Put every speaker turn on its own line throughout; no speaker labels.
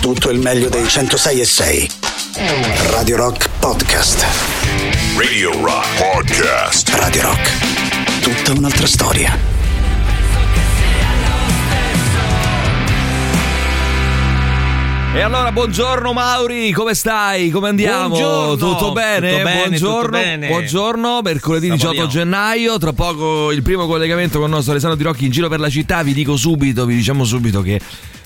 tutto il meglio dei 106 e 6. Radio Rock Podcast.
Radio Rock Podcast.
Radio Rock. Tutta un'altra storia.
E allora, buongiorno Mauri, come stai? Come andiamo?
Buongiorno.
Tutto bene?
Tutto bene,
buongiorno.
tutto bene.
Buongiorno, mercoledì
Stiamo
18
via.
gennaio. Tra poco il primo collegamento con il nostro Alessandro Di Rocchi in giro per la città. Vi dico subito, vi diciamo subito che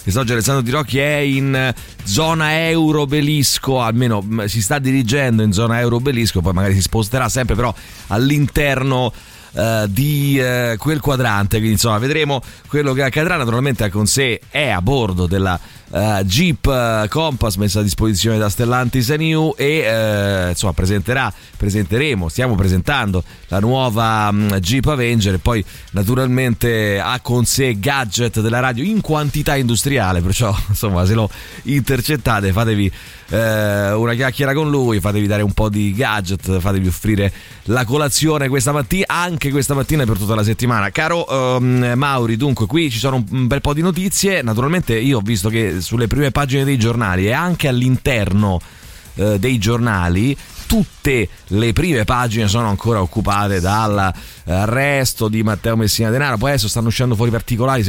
quest'oggi Alessandro Di Rocchi è in zona euro belisco, almeno mh, si sta dirigendo in zona euro belisco, poi magari si sposterà sempre però all'interno eh, di eh, quel quadrante. Quindi insomma vedremo quello che accadrà. Naturalmente con sé è a bordo della eh, Jeep eh, Compass messa a disposizione da Stellantis New e eh, insomma presenterà, presenteremo, stiamo presentando la nuova mh, Jeep Avenger e poi naturalmente ha con sé gadget della radio in quantità industriale, perciò insomma se lo intercettate fatevi eh, una chiacchiera con lui, fatevi dare un po' di gadget, fatevi offrire la colazione questa mattina, anche questa mattina e per tutta la settimana. Caro ehm, Mauri, dunque qui ci sono un- bel po' di notizie, naturalmente io ho visto che sulle prime pagine dei giornali e anche all'interno eh, dei giornali tutte le prime pagine sono ancora occupate dall'arresto di Matteo Messina Denaro poi adesso stanno uscendo fuori particolari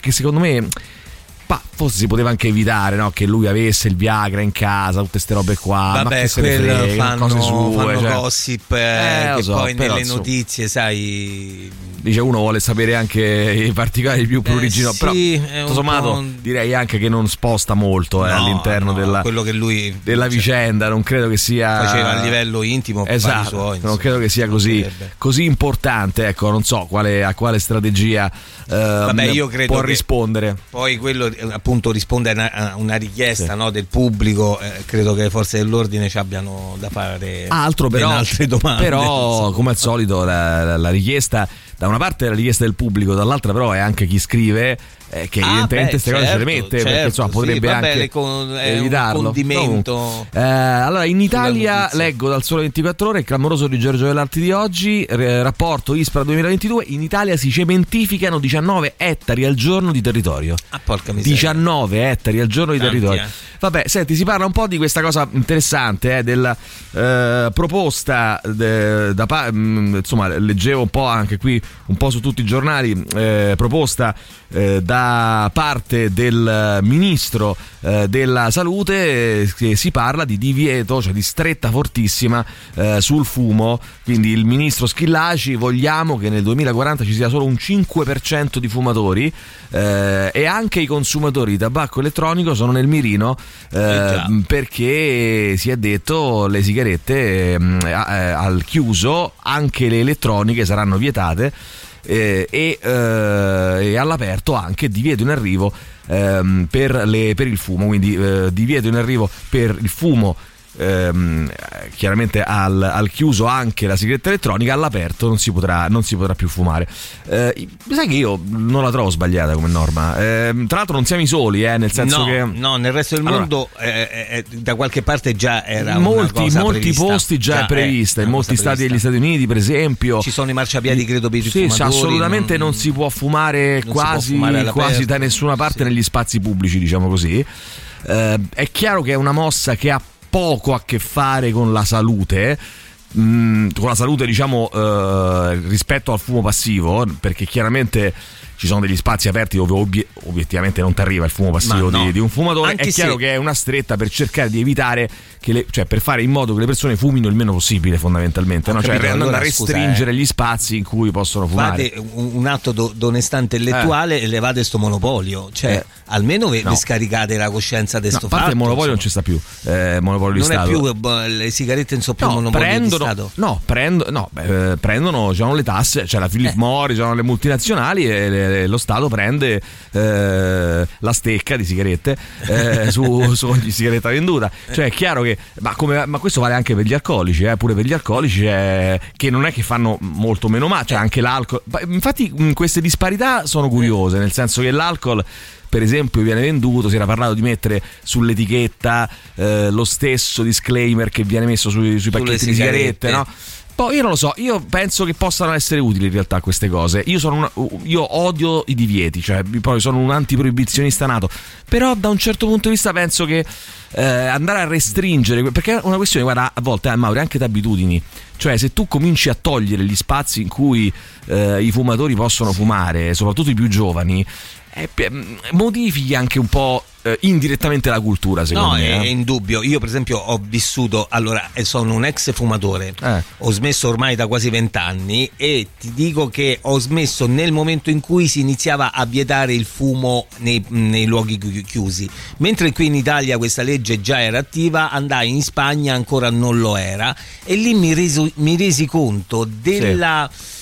che secondo me ma forse si poteva anche evitare no? che lui avesse il Viagra in casa, tutte queste robe qua. ma
Vabbè,
che se ne
quello
frega,
fanno,
cose sue.
fanno
cioè.
gossip eh,
Eh,
che
so,
poi nelle
insomma.
notizie, sai...
Dice uno vuole sapere anche i particolari più pruriginosi,
sì,
però tutto sommato
un-
direi anche che non sposta molto eh,
No,
all'interno
no,
della,
che
della
cioè,
vicenda, non credo che sia
faceva a livello intimo
Esatto,
suoi,
non
insomma.
credo che sia così, così importante, ecco, non so quale, a quale strategia
io credo
può
che-
rispondere.
Poi quello eh, appunto risponde a una, a una richiesta no, del pubblico, eh, credo che le forze dell'ordine ci abbiano da fare
Altro però,
altre domande.
però come al solito la, la- la richiesta da una parte è la richiesta del pubblico, dall'altra però è anche chi scrive eh, che
Ah,
evidentemente queste cose se le
certo,
mette perché
certo,
insomma
sì,
potrebbe
vabbè,
anche
le con- un
evitarlo.
condimento
Comunque, eh, allora in Italia leggo dal sole 24 ore il clamoroso di Giorgio Vellarti di oggi, eh, rapporto ISPRA 2022, in Italia si cementificano 19 ettari al giorno di territorio.
Ah, porca miseria.
19 ettari al giorno di
Tanti,
territorio.
eh.
Vabbè, senti, si parla un po' di questa cosa interessante, eh, della eh, proposta, de- da pa- mh, insomma, leggevo un po' anche qui, un po' su tutti i giornali, eh, proposta eh, da parte del ministro eh, della salute eh, che si parla di divieto, cioè di stretta fortissima eh, sul fumo. Quindi il ministro Schillaci vogliamo che nel 2040 ci sia solo un 5% di fumatori eh, e anche i consumatori di tabacco elettronico sono nel mirino eh, perché si è detto le sigarette eh, al chiuso, anche le elettroniche saranno vietate eh, e, eh, e all'aperto anche divieto in arrivo ehm, per, le- per il fumo, quindi eh, divieto in arrivo per il fumo. Ehm, chiaramente al, al chiuso anche la sigaretta elettronica all'aperto non si potrà, non si potrà più fumare Eh, sai che io non la trovo sbagliata come norma Ehm, tra l'altro non siamo i soli eh, nel senso
no,
che
no, nel resto del
Allora,
mondo eh, eh, da qualche parte già era
molti, molti
prevista.
posti già, è prevista in molti
cosa
stati degli
prevista.
Stati Uniti per esempio
Ci sono i marciapiedi, credo, per i
sì,
fumatori,
assolutamente non,
non-
si può fumare quasi,
fumare
quasi da nessuna parte
Sì.
negli spazi pubblici diciamo così Eh, è chiaro che è una mossa che ha poco a che fare con la salute mm, con la salute diciamo eh, rispetto al fumo passivo perché chiaramente ci sono degli spazi aperti dove obbie- obiettivamente non ti arriva il fumo passivo
no.
di, di un fumatore
Anche
è chiaro
se-
che è una stretta per cercare di evitare che le, cioè per fare in modo che le persone fumino il meno possibile fondamentalmente no? cioè
capito,
non
allora,
restringere
scusa, eh.
gli spazi in cui possono fumare
Fate un, atto do- d'onestà intellettuale e levate sto monopolio. Cioè,
Eh.
almeno vi,
No.
vi scaricate la coscienza di
No,
sto
a parte
fatto.
il monopolio non ci
insomma.
sta più eh, monopolio di
Non è
Stato
più boh, le sigarette non sono più
No,
monopolio di
prendono,
Stato.
no, prendo- no, beh, eh, prendono diciamo, le tasse, cioè la Philip
Eh.
Morris, sono le multinazionali e le- lo Stato prende eh, la stecca di sigarette eh, su, su ogni sigaretta venduta. Cioè è chiaro che, ma, come- ma questo vale anche per gli alcolici, eh, pure per gli alcolici eh, che non è che fanno molto meno male, cioè anche l'alcol. Infatti queste disparità sono curiose, nel senso che l'alcol per esempio viene venduto, si era parlato di mettere sull'etichetta eh, lo stesso disclaimer che viene messo sui, sui pacchetti di
sigarette.
sigarette, no? Poi io non lo so, io penso che possano essere utili in realtà queste cose. Io, una, io odio i divieti, cioè poi sono un antiproibizionista nato, però da un certo punto di vista penso che eh, andare a restringere, perché è una questione, guarda, a volte, eh, Mauri, anche d'abitudini. Cioè, se tu cominci a togliere gli spazi in cui eh, i fumatori possono fumare, soprattutto i più giovani, eh, modifichi anche un po' eh, indirettamente la cultura, secondo
no,
me.
No,
è
eh. indubbio. Io, per esempio, ho vissuto. Allora, eh, sono un ex fumatore.
Eh.
Ho smesso ormai da quasi vent'anni e ti dico che ho smesso nel momento in cui si iniziava a vietare il fumo nei, nei luoghi chiusi. Mentre qui in Italia questa legge già era attiva, andai in Spagna ancora non lo era. E lì mi, reso, mi resi conto della. Sì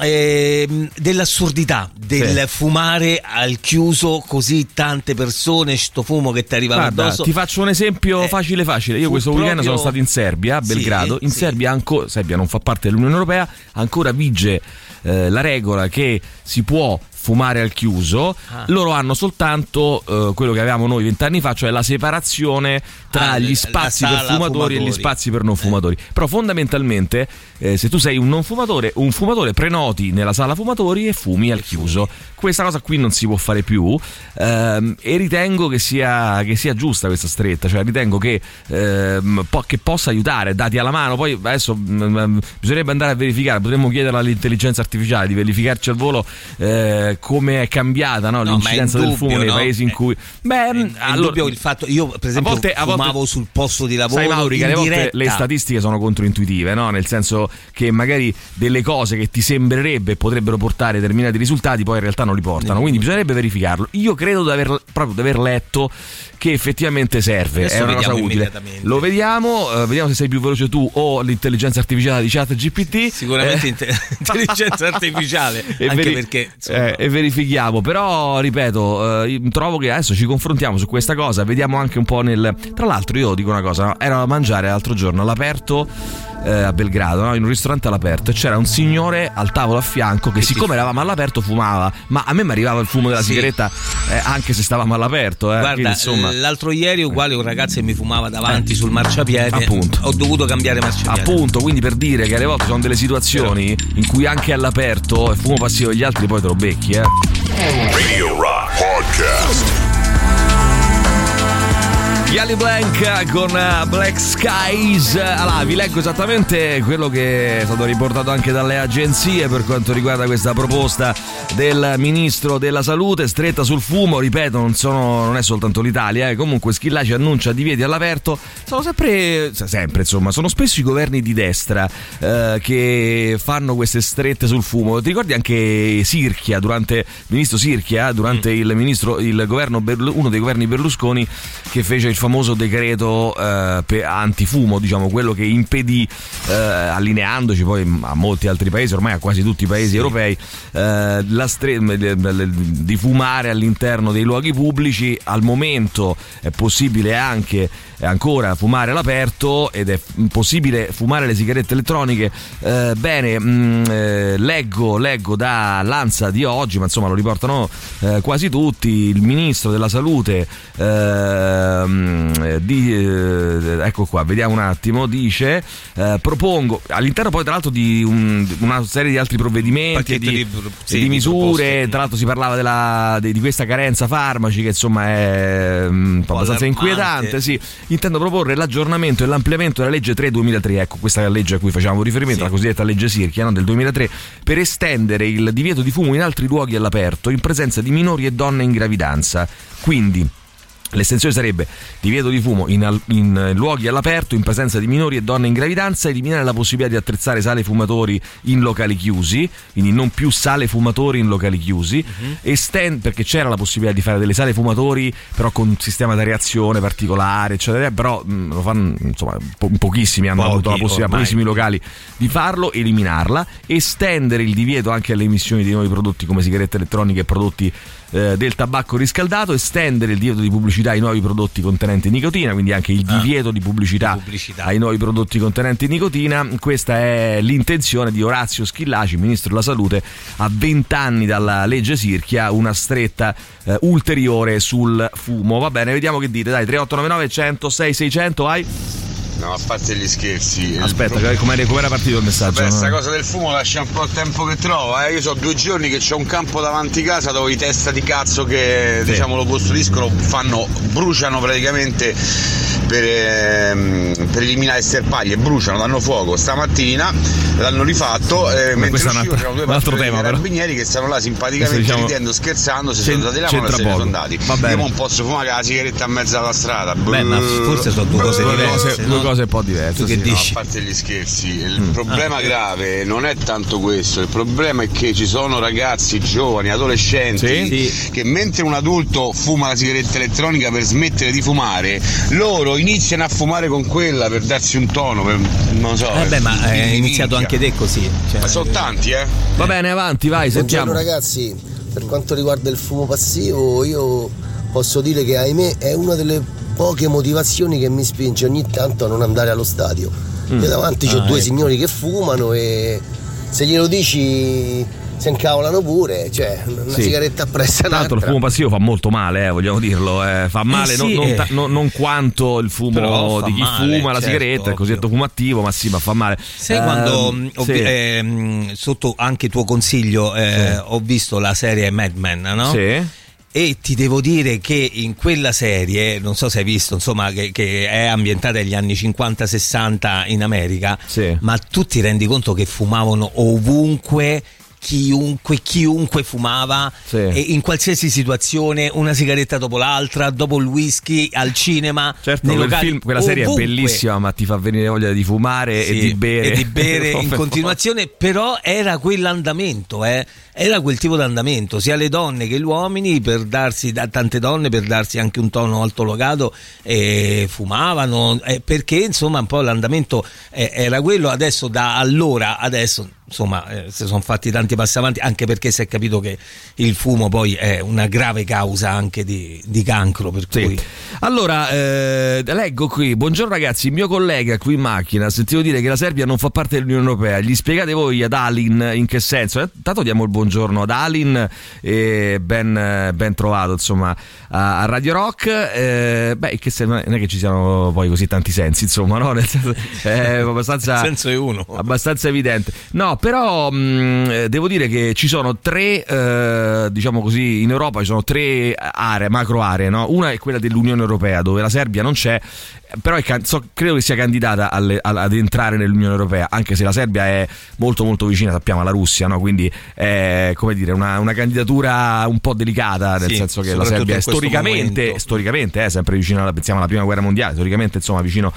eh, dell'assurdità del sì. fumare al chiuso così tante persone, sto fumo che ti arriva addosso.
Ti faccio un esempio eh, facile facile. Io questo proprio... weekend sono stato in Serbia, a Belgrado. Sì, in sì. Serbia, ancora, Serbia non fa parte dell'Unione Europea, ancora vige eh, la regola che si può fumare al chiuso, ah. loro hanno soltanto eh, quello che avevamo noi vent'anni fa, cioè la separazione tra ah, gli spazi per fumatori, fumatori, e gli spazi per non fumatori. Eh. Però fondamentalmente eh, se tu sei un non fumatore, un fumatore prenoti nella sala fumatori e fumi al chiuso. Questa cosa qui non si può fare più ehm, e ritengo che sia, che sia, giusta questa stretta, cioè ritengo che, ehm, po- che, possa aiutare, dati alla mano. Poi adesso mh, mm, mm, bisognerebbe andare a verificare, potremmo chiedere all'intelligenza artificiale di verificarci al volo eh, come è cambiata no, no, l'incidenza del fumo no? nei paesi in cui...
Beh, è, allora, il fatto, io per esempio a volte, a volte, fumavo sul posto di lavoro.
Sai Mauri,
che
volte le statistiche sono controintuitive, no? nel senso che magari delle cose che ti sembrerebbe potrebbero portare determinati risultati poi in realtà non li portano, quindi bisognerebbe verificarlo. Io credo di aver, proprio di aver letto che effettivamente serve, Adesso è una cosa utile. Lo vediamo, uh, vediamo se sei più veloce tu o l'intelligenza artificiale di chat GPT.
Sicuramente eh. intelligenza artificiale, e, veri- perché,
eh, e verifichiamo, però ripeto, eh, trovo che adesso ci confrontiamo su questa cosa, vediamo anche un po' nel... Tra l'altro io dico una cosa, no? ero a mangiare l'altro giorno all'aperto eh, a Belgrado, no? in un ristorante all'aperto, e c'era un signore al tavolo a fianco che, siccome eravamo all'aperto, fumava. Ma a me mi arrivava il fumo della sì. sigaretta eh, anche se stavamo all'aperto. Eh.
Guarda,
Quindi, insomma...
l'altro ieri, uguale un ragazzo che mi fumava davanti sul marciapiede.
Appunto.
Ho dovuto cambiare marciapiede.
Appunto, quindi per dire che alle volte sono delle situazioni in cui anche all'aperto il fumo passivo degli altri poi te lo becchi.
Radio Rock Podcast.
Yali Blank con uh, Black Skies. Allora, vi leggo esattamente quello che è stato riportato anche dalle agenzie per quanto riguarda questa proposta del ministro della salute, stretta sul fumo. Ripeto, non, sono, non è soltanto l'Italia, eh. comunque Schillaci annuncia divieti all'aperto. Sono sempre, sempre insomma, sono spesso i governi di destra eh, che fanno queste strette sul fumo. Ti ricordi anche Sirchia, durante il ministro Sirchia, durante mm. il ministro, il governo, uno dei governi Berlusconi che fece il famoso decreto eh, antifumo, diciamo quello che impedì, eh, allineandoci poi a molti altri paesi, ormai a quasi tutti i paesi sì. europei, eh, stre- di fumare all'interno dei luoghi pubblici. Al momento è possibile anche ancora fumare all'aperto ed è possibile fumare le sigarette elettroniche. Eh, bene, mh, mm, eh, leggo, leggo da Lanza di oggi, ma insomma lo riportano eh, quasi tutti, il ministro della salute ehm, di, eh, ecco qua, vediamo un attimo, dice eh, propongo all'interno poi tra l'altro di un, una serie di altri provvedimenti di, di, sì, di, misure, tra l'altro si parlava della, di, questa carenza farmaci che insomma è um, abbastanza inquietante, sì intendo proporre l'aggiornamento e l'ampliamento della legge 3 2003, ecco questa legge a cui facciamo riferimento, sì. la cosiddetta legge Sirchia no, del 2003, per estendere il divieto di fumo in altri luoghi all'aperto in presenza di minori e donne in gravidanza. Quindi L'estensione sarebbe divieto di fumo in, in, luoghi all'aperto, in presenza di minori e donne in gravidanza, eliminare la possibilità di attrezzare sale fumatori in locali chiusi, quindi non più sale fumatori in locali chiusi, uh-huh. estend- perché c'era la possibilità di fare delle sale fumatori però con un sistema di reazione particolare, eccetera, però mh, mm, lo fanno, insomma, po- pochissimi hanno Pochi, avuto la possibilità, ormai. pochissimi locali, di farlo, eliminarla, estendere il divieto anche alle emissioni di nuovi prodotti come sigarette elettroniche e prodotti eh, del tabacco riscaldato, estendere il divieto di pubblicità ai nuovi prodotti contenenti nicotina, quindi anche il ah, divieto ah, di, pubblicità di, pubblicità ai nuovi prodotti contenenti nicotina. Questa è l'intenzione di Orazio Schillaci, ministro della salute, a 20 anni dalla legge Sirchia, una stretta eh, ulteriore sul fumo. Va bene, vediamo che dite. Dai, 3899 100 6600, vai.
No, a parte gli scherzi. il
Aspetta,
problema-
com'era, com'era partito il messaggio?
Vabbè, sta
No?
cosa del fumo lascia un po' il tempo che trova. Eh. Io so due giorni che c'è un campo davanti casa dove i testa di cazzo che
Sì.
diciamo lo costruiscono fanno, bruciano praticamente per, ehm, per eliminare sterpaglie, bruciano, danno fuoco. Stamattina l'hanno rifatto, eh, mentre
è un
uscivo
altro-
c'erano due
un altro tema, però.
carabinieri che stanno là simpaticamente
diciamo,
ridendo, scherzando, si
c'en-
sono dati la mano e
c'entra
se ne sono andati. Io non posso fumare la sigaretta in mezzo alla strada.
Beh, ma forse sono due cose diverse. no?
Cose un po' diverse.
Tu che
sì.
dici?
No, a parte gli scherzi, il
Mm.
problema grave non è tanto questo, il problema è che ci sono ragazzi giovani, adolescenti,
Sì.
che mentre un adulto fuma la sigaretta elettronica per smettere di fumare, loro iniziano a fumare con quella per darsi un tono, per, non so.
Eh beh, ma è iniziato
minchia.
anche te così. cioè-
Ma sono tanti, eh?
Va bene, avanti, vai, sentiamo.
Buongiorno ragazzi, per quanto riguarda il fumo passivo io posso dire che ahimè è una delle poche motivazioni che mi spinge ogni tanto a non andare allo stadio. Io davanti ho
Ah,
due
ecco.
signori che fumano e se glielo dici si incavolano pure, cioè una
Sì.
sigaretta appresso
Tra l'altro il fumo passivo fa molto male, eh, vogliamo dirlo, eh, fa male
sì,
non, non
eh.
ta- non- non quanto il fumo di chi
male,
fuma la
certo,
sigaretta, il cosiddetto attivo, ma sì, ma fa male.
Sai
Ehm,
quando mh, ho
sì.
ehm, sotto anche tuo consiglio eh,
Sì.
ho visto la serie Mad Men, no?
Sì.
E ti devo dire che in quella serie, non so se hai visto, insomma, che, che è ambientata negli anni 50-60 in America,
Sì.
ma tu ti rendi conto che fumavano ovunque. Chiunque, chiunque fumava
Sì.
e in qualsiasi situazione, una sigaretta dopo l'altra, dopo il whisky, al cinema,
Certo, quel
locali,
film- quella serie
ovunque.
è bellissima, ma ti fa venire voglia di fumare e
Sì,
di bere.
e di bere in continuazione, però era quell'andamento, eh, era quel tipo di andamento, sia le donne che gli uomini, per darsi, da tante donne per darsi anche un tono altolocato, eh, fumavano, eh, perché insomma un po' l'andamento eh, era quello, adesso da allora, adesso insomma eh, si sono fatti tanti passi avanti, anche perché si è capito che il fumo poi è una grave causa anche di, di cancro, per
Sì.
cui...
Allora, eh, leggo qui, buongiorno ragazzi, il mio collega qui in macchina ha sentito dire che la Serbia non fa parte dell'Unione Europea, gli spiegate voi ad Alin in che senso? Eh, Intanto diamo il buongiorno ad Alin e ben, ben trovato insomma a, Radio Rock, eh, beh che sen- non è che ci siano poi così tanti sensi insomma, no? Nel senso, è abbastanza...
Il senso è uno.
abbastanza evidente. No, però mh, eh, devo dire che ci sono tre, eh, diciamo così, in Europa ci sono tre aree, macro aree, no? Una è quella dell'Unione Europea, dove la Serbia non c'è, però è can- so- credo che sia candidata alle- al- ad entrare nell'Unione Europea, anche se la Serbia è molto molto vicina, sappiamo, alla Russia, no? Quindi è, come dire, una, una candidatura un po' delicata, nel
Sì,
senso che la Serbia è storicamente, storicamente è sempre vicino alla, pensiamo alla prima guerra mondiale, storicamente insomma vicino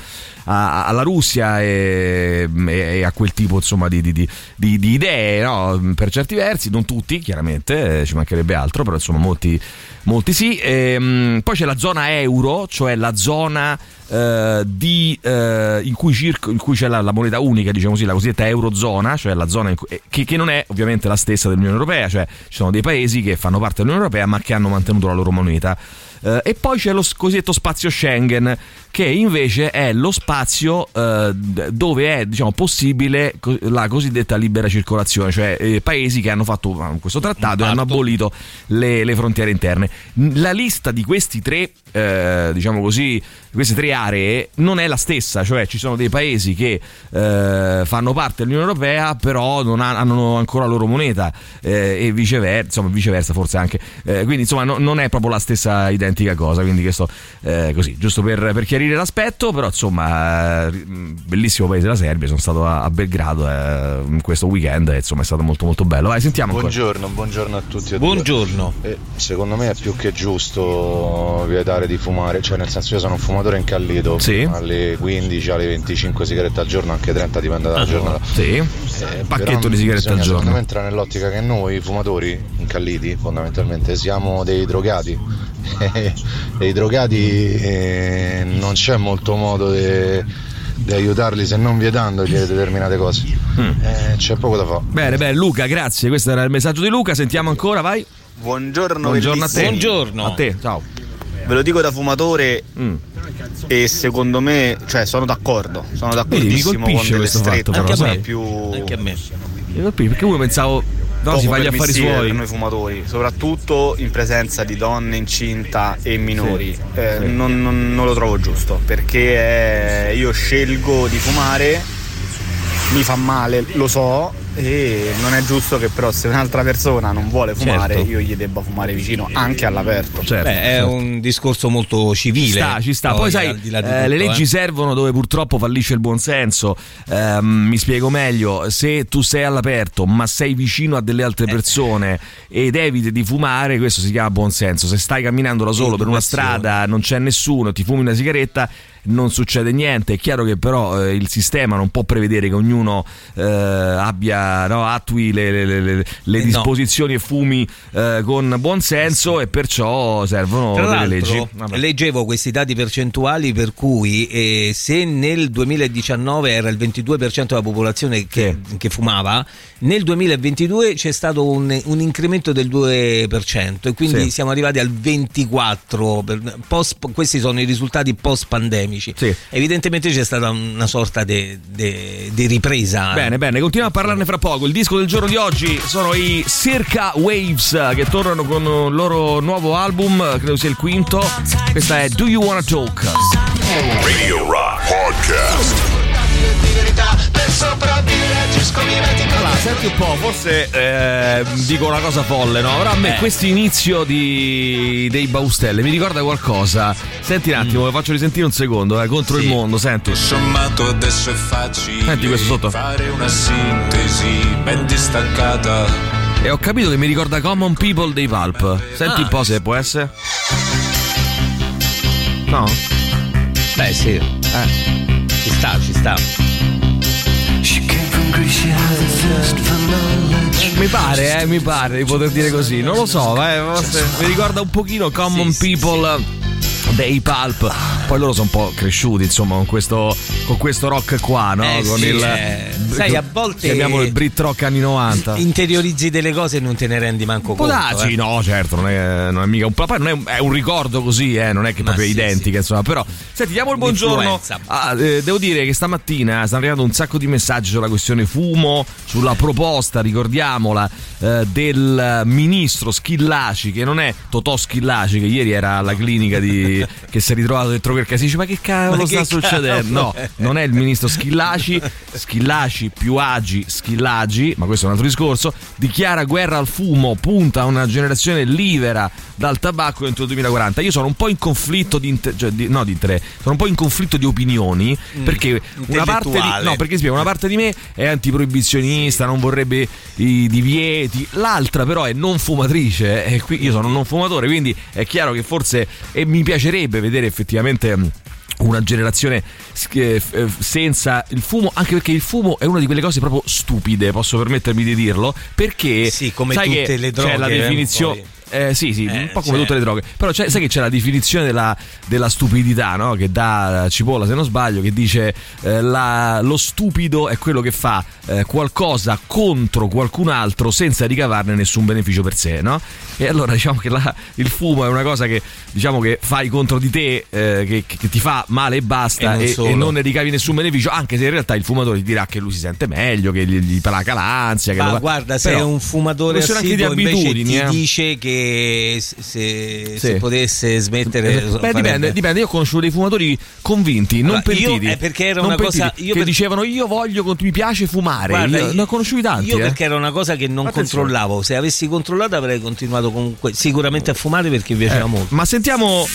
a- alla Russia e, e- e a quel tipo insomma di, di- di- di- idee no? per certi versi, non tutti chiaramente, eh, ci mancherebbe altro, però insomma molti, molti sì. Ehm, poi c'è la zona euro, cioè la zona eh, di, eh, in, cui circo- in cui c'è la, la moneta unica, diciamo così, la cosiddetta eurozona, cioè la zona cui- eh, che, che non è ovviamente la stessa dell'Unione Europea, cioè ci sono dei paesi che fanno parte dell'Unione Europea ma che hanno mantenuto la loro moneta. Eh, e poi c'è lo cosiddetto spazio Schengen, che invece è lo spazio eh, dove è diciamo, possibile la cosiddetta libera circolazione, cioè eh, paesi che hanno fatto ah, questo trattato e hanno abolito le, le frontiere interne. La lista di questi tre, eh, diciamo così, queste tre aree non è la stessa, cioè ci sono dei paesi che eh, fanno parte dell'Unione Europea, però non ha- hanno ancora la loro moneta eh, e viceversa, insomma, viceversa forse anche. Eh, quindi insomma no- non è proprio la stessa identica cosa, quindi questo così, giusto per, per chiarire l'aspetto, però insomma, eh, bellissimo paese la Serbia, sono stato a, a Belgrado eh, questo weekend e insomma è stato molto molto bello. Vai, sentiamo ancora.
Buongiorno, buongiorno a tutti e due.
Buongiorno.
Eh, secondo me è più che giusto vietare di fumare, cioè nel senso io sono un fumatore incallito,
Sì.
alle 15, alle 25 sigarette al giorno, anche 30 dipende dalla giornata.
Sì,
Eh,
pacchetto di sigarette
bisogna,
al
Secondo
giorno.
me entra nell'ottica che noi fumatori incalliti fondamentalmente siamo dei drogati e i drogati eh, non c'è molto modo di di aiutarli se non vietandogli determinate cose.
Mm.
Eh, c'è poco da fare.
Bene, bene, Luca, grazie. Questo era il messaggio di Luca. Sentiamo ancora, vai.
Buongiorno,
Buongiorno a te.
Buongiorno.
A te, ciao.
Ve lo dico da fumatore
Mm.
e secondo me, cioè sono d'accordo, sono
Vedi, mi
d'accordissimo con
colpisce
delle
questo
strette
fatto, però,
Anche a
sai?
me.
più
Anche a me.
Io capisco, Perché uno pensavo No, si fa gli affari suoi.
per noi fumatori, soprattutto in presenza di donne incinta e minori.
Sì,
Eh,
sì.
Non, non- non lo trovo giusto perché eh, io scelgo di fumare, mi fa male, lo so, e non è giusto che però se un'altra persona non vuole fumare
Certo.
io gli debba fumare vicino anche all'aperto.
Certo,
Beh, è
certo.
un discorso molto
Ci
civile.
sta, ci sta. Poi, sai,
al di di
eh, le leggi
eh.
servono dove purtroppo fallisce il buonsenso. Ehm, mi spiego meglio: se tu sei all'aperto, ma sei vicino a delle
Eh.
altre persone ed eviti di fumare, questo si chiama buonsenso. Se stai camminando da solo per una strada, non c'è nessuno, ti fumi una sigaretta. Non succede niente, è chiaro che però eh, il sistema non può prevedere che ognuno eh, abbia, no, attui le, le- le- le-
Eh, no.
disposizioni e fumi eh, con buonsenso e perciò servono
Tra
delle leggi. Vabbè.
leggevo questi dati percentuali per cui eh, se nel 2019 era il 22% della popolazione che, che fumava, nel 2022 c'è stato un, un incremento del 2% e quindi
Sì.
siamo arrivati al 24%. per- post- questi sono i risultati post pandemici.
Sì.
Evidentemente c'è stata una sorta di ripresa.
Bene, bene, continuiamo a parlarne fra poco. Il disco del giorno di oggi sono i Circa Waves che tornano con il loro nuovo album, credo sia il quinto. Questa è Do You Wanna Talk?
Radio Rock Podcast.
Allora, senti un po', forse eh, dico una cosa folle, no? Però a me
Eh.
questo inizio di, dei Baustelle mi ricorda qualcosa. Senti un attimo, lo faccio risentire un secondo, eh, contro
Sì.
il mondo, senti.
Sommato adesso è facile
Senti questo sotto.
fare una sintesi ben distaccata.
E ho capito che mi ricorda Common People dei Valp. Senti
Ah.
un po' se può essere. No?
Beh, sì.
Eh.
Ci sta, ci sta.
Mi pare, eh, mi pare di poter dire così. Non lo so, eh, forse mi ricorda un pochino Common People dei Pulp. Poi loro sono un po' cresciuti, insomma, con questo, con questo rock qua, no?
Eh,
con
sì,
il.
eh, sai, a volte-
Chiamiamolo il Brit Rock anni 90.
Interiorizzi delle cose e non te ne rendi manco conto.
darsi,
eh.
no, certo, non è, non è mica un poi non è, un- è un ricordo così, eh, non è che
Ma
proprio
sì,
identica, insomma, però senti, diamo il buongiorno. Ah, eh, devo dire che stamattina stanno arrivando un sacco di messaggi sulla questione fumo, sulla proposta, ricordiamola, eh, del ministro Schillaci, che non è Totò Schillaci, che ieri era alla clinica di, che si è ritrovato dentro quel caso, dice ma che cavolo
Ma
sta
che
succedendo? No,
cavolo è?
non è il ministro Schillaci, Schillaci più Agi Schillagi, ma questo è un altro discorso, dichiara guerra al fumo, punta a una generazione libera dal tabacco entro il 2040. Io sono un po' in conflitto di, inter- cioè, di- no, di interesse, sono un po' in conflitto di opinioni perché una parte di, no, perché spiego, una parte di me è antiproibizionista, non vorrebbe i divieti, l'altra però è non fumatrice e qui io sono un non fumatore, quindi è chiaro che forse e mi piacerebbe vedere effettivamente mh, una generazione eh, eh, senza il fumo, anche perché il fumo è una di quelle cose proprio stupide, posso permettermi di dirlo, perché
Sì, come
sai
tutte
che
le
c'è la
droghe, eh,
definizione
poi.
Eh, sì, sì,
Eh,
un po' come
cioè-
tutte le droghe. Però c'è- sai che c'è la definizione della, della stupidità, no? Che dà Cipolla, se non sbaglio, che dice eh, la- lo stupido è quello che fa eh, qualcosa contro qualcun altro senza ricavarne nessun beneficio per sé, no? E allora diciamo che la- il fumo è una cosa che diciamo che fai contro di te, eh, che, che ti fa male e basta
E non
e, e non ne ricavi nessun beneficio, anche se in realtà il fumatore ti dirà che lui si sente meglio, che gli, gli placa l'ansia. Che
Ma guarda, se
Però
è un fumatore
di
assiduo invece
abitudini,
ti
eh.
dice che se, se-
Sì.
se potesse smettere
Beh,
farebbe-
dipende, dipende. Io ho conosciuto dei fumatori convinti, non
Allora, io-
pentiti.
è perché era una cosa-
pentiti,
io
che
per-
dicevano io voglio, mi piace fumare.
Guarda,
io, ne ho conosciuti tanti.
Io
eh.
perché era una cosa che non
Attenzione.
controllavo. Se avessi controllato avrei continuato comunque sicuramente a fumare perché mi piaceva
Eh,
molto.
Ma sentiamo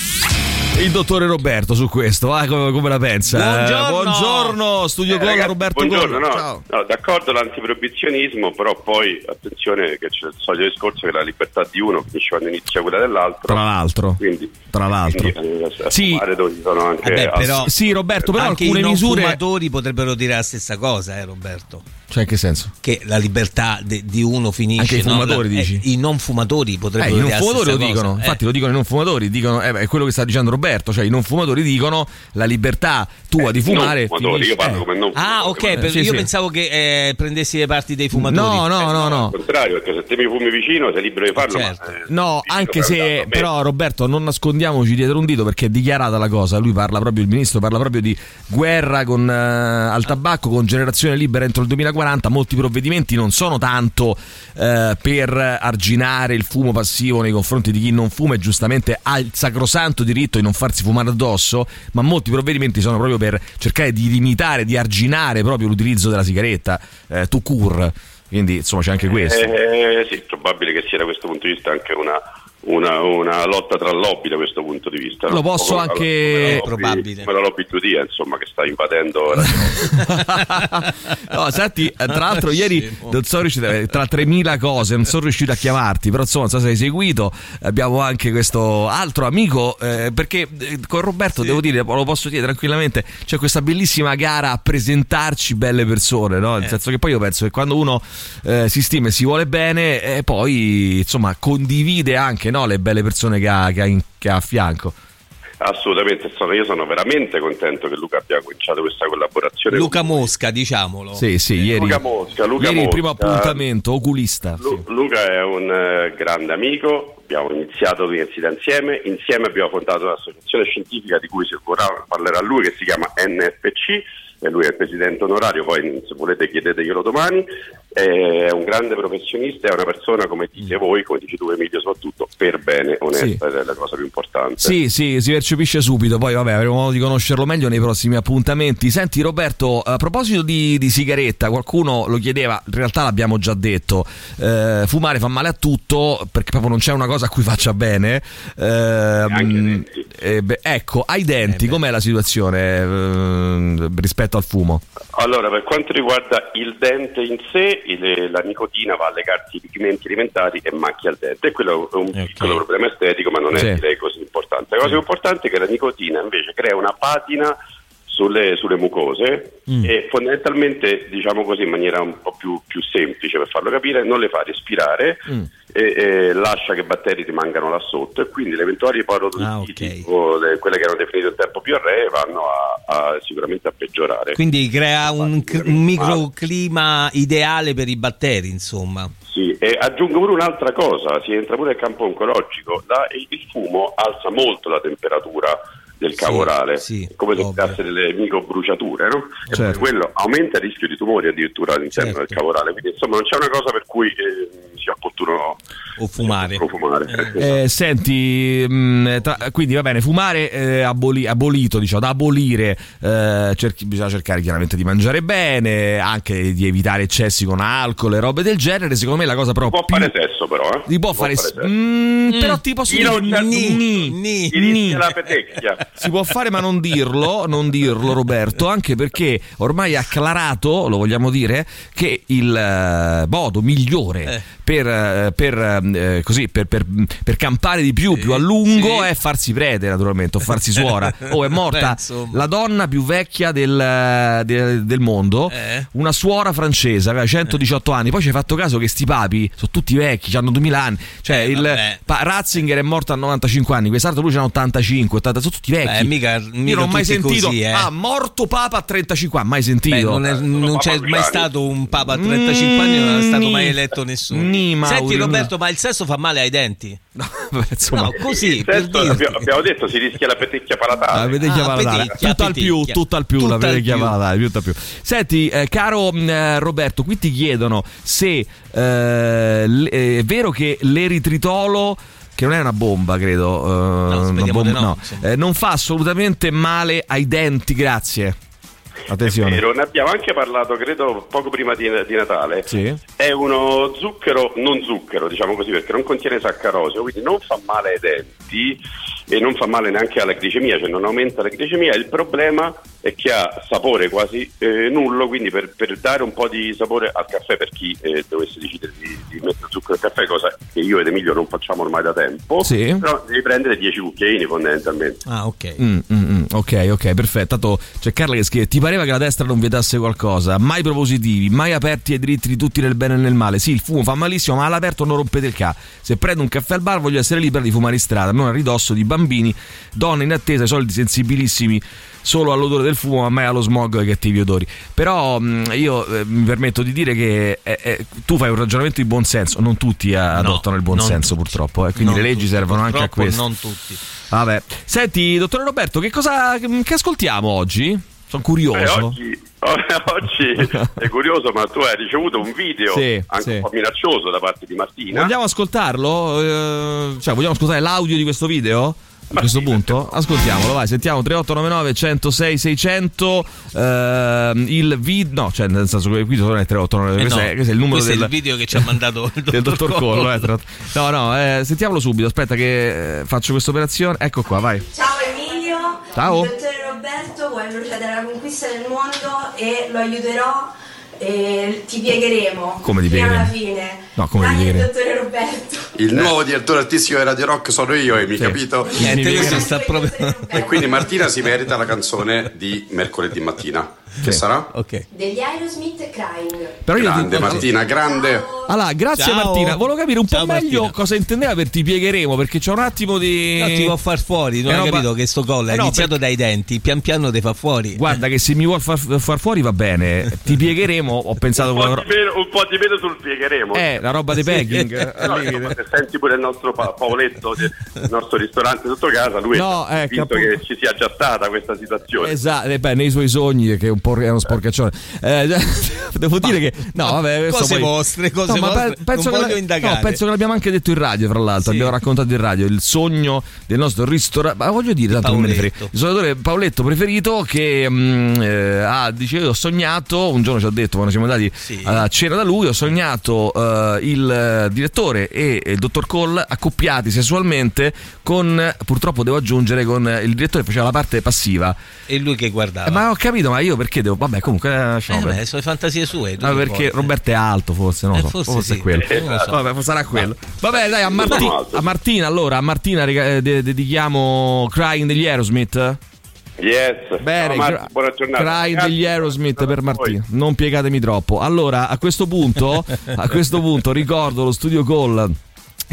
il dottore Roberto su questo, va, come, come la pensa?
Buongiorno.
Eh, buongiorno, studio
Eh, ragazzi,
Roberto
buongiorno, no,
Ciao.
no, d'accordo l'antiproibizionismo, però poi attenzione che c'è il solito discorso che la libertà di uno finisce quando inizia quella dell'altro.
Tra l'altro,
Quindi,
tra l'altro.
quindi, eh,
Sì.
fumare dove ci sono anche
Vabbè,
altri-
però-
Sì, Roberto, però
Anche
alcune
i non
misure.
fumatori potrebbero dire la stessa cosa, eh, Roberto.
Cioè, in che senso?
Che la libertà de- di uno finisce.
Anche i
no?
fumatori,
La- eh,
dici?
I non fumatori
Eh,
potrebbero
i non fumatori lo dicono,
cosa. Eh,
infatti lo dicono i non fumatori, dicono, eh, è quello che sta dicendo Roberto, cioè i non fumatori dicono la libertà tua di fumare.
non fumatori, io parlo
eh.
come non
Ah,
fumatore,
ok, per-
Sì,
io
sì.
pensavo che eh, prendessi le parti dei fumatori.
No, no, no,
Al
no.
contrario, perché se te mi fumi vicino sei libero di farlo.
Certo.
ma, eh,
No, anche se però Roberto non nascondiamoci dietro un dito perché è dichiarata la cosa, lui parla proprio il ministro parla proprio di guerra con, eh, al tabacco con generazione libera entro il 2040 40, molti provvedimenti non sono tanto eh, per arginare il fumo passivo nei confronti di chi non fuma e giustamente ha il sacrosanto diritto di non farsi fumare addosso, ma molti provvedimenti sono proprio per cercare di limitare, di arginare proprio l'utilizzo della sigaretta, eh, to cure. Quindi insomma c'è anche questo.
Eh, sì, probabile che sia da questo punto di vista anche una, una, una lotta tra lobby da questo punto di vista.
Lo
no?
posso
Come
anche-
come la lobby-
Probabile.
Come la lobby 2D, insomma, che sta invadendo la
no, senti, eh, tra l'altro ieri non sono riuscito, eh, tra 3000 cose, non sono riuscito a chiamarti, però insomma, non so se hai seguito, abbiamo anche questo altro amico, eh, perché eh, con Roberto devo dire, lo posso dire tranquillamente, c'è questa bellissima gara a presentarci belle persone, no? Nel senso che poi io penso che quando uno eh, si stima e si vuole bene, eh, poi insomma condivide anche no, le belle persone che ha, che ha in- che ha a fianco.
Assolutamente, sono, io sono veramente contento che Luca abbia cominciato questa collaborazione.
Luca Mosca, diciamolo.
Sì, sì, ieri,
Luca Mosca, Luca
ieri il primo
Mosca.
appuntamento, oculista.
Lu- Luca è un eh, grande amico, abbiamo iniziato l'università insieme, insieme abbiamo fondato un'associazione scientifica di cui si vorrà- parlerà lui che si chiama NFC lui è il presidente onorario, poi se volete chiedeteglielo domani, è un grande professionista, è una persona come dite voi, come dici tu Emilio soprattutto, per bene, onesta, ed è la cosa più importante.
Sì, sì, si percepisce subito, poi vabbè avremo modo di conoscerlo meglio nei prossimi appuntamenti. Senti Roberto, a proposito di, di sigaretta, qualcuno lo chiedeva, in realtà l'abbiamo già detto, eh, fumare fa male a tutto perché proprio non c'è una cosa a cui faccia bene. Ehm, eh, beh, ecco, ai denti, com'è la situazione eh, rispetto al fumo?
Allora, per quanto riguarda il dente in sé, il- la nicotina va a legarsi i pigmenti alimentari e macchia il dente. Quello è un piccolo problema estetico, ma non è
Sì.
direi così importante. La cosa più importante è che la nicotina invece crea una patina sulle, sulle mucose
Mm.
e fondamentalmente, diciamo così in maniera un po' più, più semplice per farlo capire, non le fa respirare
Mm.
e, e lascia che i batteri rimangano là sotto e quindi le eventuali parodontiti
Ah,
o le- quelle che erano definite un tempo più arree vanno a, a- sicuramente a peggiorare.
Quindi crea un, cr- un microclima ideale per i batteri, insomma.
Sì, e aggiungo pure un'altra cosa, si entra pure nel campo oncologico, La- il fumo alza molto la temperatura del cavo orale, come se creasse delle microbruciature, no?
Certo.
quello aumenta il rischio di tumori addirittura all'interno
Certo.
del cavo orale, quindi insomma non c'è una cosa per cui eh, sia opportuno
o fumare.
fumare.
Eh, senti, mh, tra- quindi va bene, fumare è aboli- abolito, diciamo, da abolire, eh, cerchi- bisogna cercare chiaramente di mangiare bene, anche di evitare eccessi con alcol e robe del genere. Secondo me la cosa però
Può
più...
fare sesso però, eh?
Si può fare,
sesso.
Mm, però ti posso dire ni,
ni,
Ti rischia la petecchia.
Si può fare ma non dirlo, non dirlo Roberto, anche perché ormai è acclarato, lo vogliamo dire, che il eh, modo migliore per, eh, per, eh, così, per, per- per campare di più, più a lungo è farsi prete naturalmente, o farsi suora. O è morta
Beh,
la donna più vecchia del, eh, del- del mondo,
Eh.
una suora francese, aveva 118 anni, poi ci hai fatto caso che sti papi sono tutti vecchi, hanno 2000 anni, cioè il
Eh,
pa- Ratzinger è morto a 95 anni, quest'altro lui c'ha 85, 80, sono tutti vecchi.
Beh, mica-
Io
mica
non ho mai sentito,
così, eh.
ah, morto Papa a 35 anni, mai sentito.
Beh, non, è- non c'è mai stato un papa a 35 anni, non è stato mai eletto nessuno.
Ni,
Senti Roberto, ma il sesso fa male ai denti?
Vabbè, insomma,
No, così, dirti.
abbiamo, detto si rischia la petecchia palatale.
La petecchia
Ah,
palatale.
petecchia,
tutto al più, tutto al più, la
Tutto al
petecchia
più.
palatale, tutto al più. Senti, eh, caro mh, eh, Roberto, qui ti chiedono se eh, l- è vero che l'eritritolo che non è una bomba, credo, eh, una
speriamo di
bomba-
no, insomma.
eh, non fa assolutamente male ai denti, grazie. Attenzione.
Vero, ne abbiamo anche parlato, credo, poco prima di, di Natale.
Sì.
È uno zucchero non zucchero, diciamo così, perché non contiene saccarosio, quindi non fa male ai denti e non fa male neanche alla glicemia, cioè non aumenta la glicemia. Il problema è che ha sapore quasi eh, nullo, quindi per, per dare un po' di sapore al caffè per chi eh, dovesse decidere di, di mettere zucchero al caffè, cosa che io ed Emilio non facciamo ormai da tempo,
Sì.
però devi prendere 10 cucchiaini fondamentalmente.
Ah, ok.
Mm, mm, mm, ok, ok, perfetto. Tanto c'è Carla che scrive: Ti pareva che la destra non vietasse qualcosa? Mai propositivi, mai aperti ai diritti di tutti nel bene e nel male. Sì, il fumo fa malissimo, ma all'aperto non rompete il ca. Se prendo un caffè al bar, voglio essere libera di fumare in strada, non a ridosso di bambini, donne in attesa, i soliti sensibilissimi solo all'odore del fumo, ma mai allo smog e ai cattivi odori. Però mh, io eh, mi permetto di dire che eh, eh, tu fai un ragionamento di buon senso, non tutti eh, adottano il buon
non
senso
tutti.
purtroppo, eh, quindi
Non
le leggi
tutti,
servono anche a questo.
Non tutti.
Vabbè. Senti, dottore Roberto, che cosa che ascoltiamo oggi? Sono curioso.
Eh, oggi, oggi è curioso, ma tu hai ricevuto un video
Sì,
anche
sì.
un po' minaccioso da parte di Martina.
Vogliamo ascoltarlo? Eh, cioè, vogliamo ascoltare l'audio di questo video? A questo punto? Ascoltiamolo, vai, sentiamo 3899 106 600 ehm, il video, no, cioè nel senso che qui non è 3899,
Eh
questo,
no,
è, questo è il numero
questo è
del,
il video che ci ha mandato il dottor
dottor Collo. Eh, tra- no, no, eh, sentiamolo subito, aspetta che eh, faccio questa operazione. Ecco qua, vai.
Ciao Emilio,
Ciao.
il dottore Roberto vuole procedere alla conquista del mondo e lo aiuterò e ti piegheremo.
Come ti
Fino alla
piegheremo?
fine.
No, come ti
Dai,
piegheremo?
dottore Roberto.
Il nuovo direttore artistico di Radio Rock sono io, Amy, capito?
Niente, questo sta proprio.
E quindi Martina si merita la canzone di mercoledì mattina. Che sarà?
Ok.
Degli Aerosmith Crying.
Però io
Grande
ti-
Martina, grande.
Allora, grazie
Ciao.
Martina. Volevo capire un
Ciao,
po' meglio
Martina.
cosa intendeva per ti piegheremo, perché c'è un attimo di.
No, ti può far fuori, non
Eh,
hai
no,
capito
ma-
che sto gol
Eh,
è
no,
iniziato dai denti, pian piano ti fa fuori.
Guarda che se mi vuol far, far fuori va bene, ti piegheremo, ho pensato
Un po,
una
di meno, un po' di meno sul piegheremo.
Eh, la roba di pegging.
Però, insomma, se senti pure il nostro pa- Paoletto, il nostro ristorante sotto casa, lui
No,
ha
ecco,
visto
appunto.
che ci sia già stata questa situazione.
Esatto, eh, beh, nei suoi sogni, che è un po' è uno sporcaccione. Eh, devo dire che. No, vabbè,
Cose
poi-
vostre, cose
No,
vostre, non
che
voglio
la-
indagare.
No, penso che l'abbiamo anche detto in radio, fra l'altro.
Sì.
Abbiamo raccontato in radio il sogno del nostro ristorante. Ma voglio dire, tanto non me ne frega.
Paoletto.
Il suonatore Paoletto preferito che mm, eh, ha, dice, io ho sognato, un giorno ci ha detto quando siamo andati
Sì.
a cena da lui, ho sognato eh, il eh, direttore e il dottor Cole accoppiati sessualmente con, purtroppo devo aggiungere, con il direttore che faceva la parte passiva.
E lui che guardava.
Eh, ma ho capito, ma io perché devo... Vabbè, comunque... eh, lasciamo
Eh, beh, sono fantasie sue. tu
Ah, perché
vuoi.
Roberto è alto, forse, non
Eh,
lo so.
forse
Forse,
sì.
è quello.
Eh, non lo so.
Vabbè, sarà quello. Vabbè, dai, a, Marti- a Martina allora, a Martina eh, de- dedichiamo Crying degli Aerosmith.
Yes.
Bene, gra-
buona giornata.
Crying
Grazie.
degli Aerosmith per
Voi.
Martina. Non piegatemi troppo. Allora, a questo punto, a questo punto ricordo lo studio call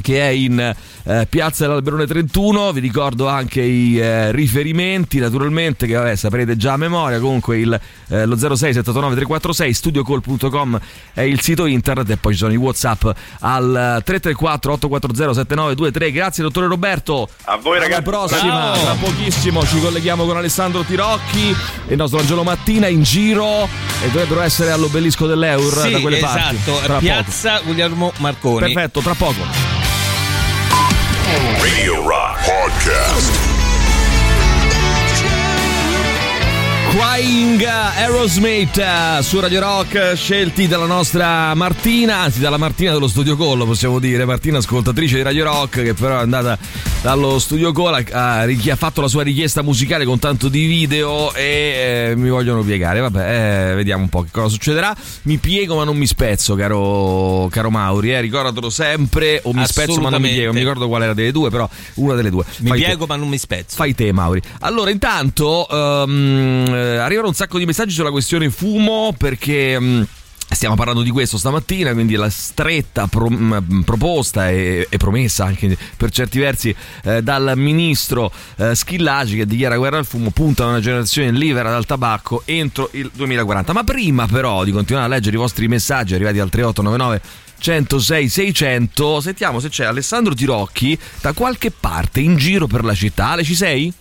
che è in eh, Piazza dell'Alberone 31, vi ricordo anche i eh, riferimenti naturalmente che vabbè, saprete già a memoria, comunque il, eh, lo 06 789 346 studiocall.com è il sito internet e poi ci sono i whatsapp al eh, 334 840 7923 grazie dottore Roberto
A voi,
alla
ragazzi.
prossima
Ciao.
tra pochissimo ci colleghiamo con Alessandro Tirocchi e il nostro Angelo Mattina in giro e dovrebbero essere all'obelisco dell'Eur
Sì,
da quelle parti
esatto,
Tra poco.
Piazza Guglielmo Marconi.
perfetto tra poco
Radio Rock Podcast.
Crying Aerosmith eh, su Radio Rock scelti dalla nostra Martina, anzi dalla Martina dello Studio Collo possiamo dire, Martina ascoltatrice di Radio Rock che però è andata dallo Studio Collo, ha, ha fatto la sua richiesta musicale con tanto di video e eh, mi vogliono piegare, vabbè eh, vediamo un po' che cosa succederà, mi piego ma non mi spezzo caro, caro Mauri, eh, ricordatelo sempre o mi spezzo ma non mi piego, non mi ricordo qual era delle due però una delle due.
Mi
Fai te.
piego ma non mi spezzo.
Fai te, Mauri. Allora, intanto eh, arrivano un sacco di messaggi sulla questione fumo perché. mm, Stiamo parlando di questo stamattina, quindi la stretta pro- mh, proposta e, e promessa anche per certi versi eh, dal ministro eh, Schillaci che dichiara guerra al fumo, punta a una generazione libera dal tabacco entro il 2040. Ma prima però di continuare a leggere i vostri messaggi arrivati al 3899 106 600, sentiamo se c'è Alessandro Tirocchi da qualche parte in giro per la città. Ale, ci sei?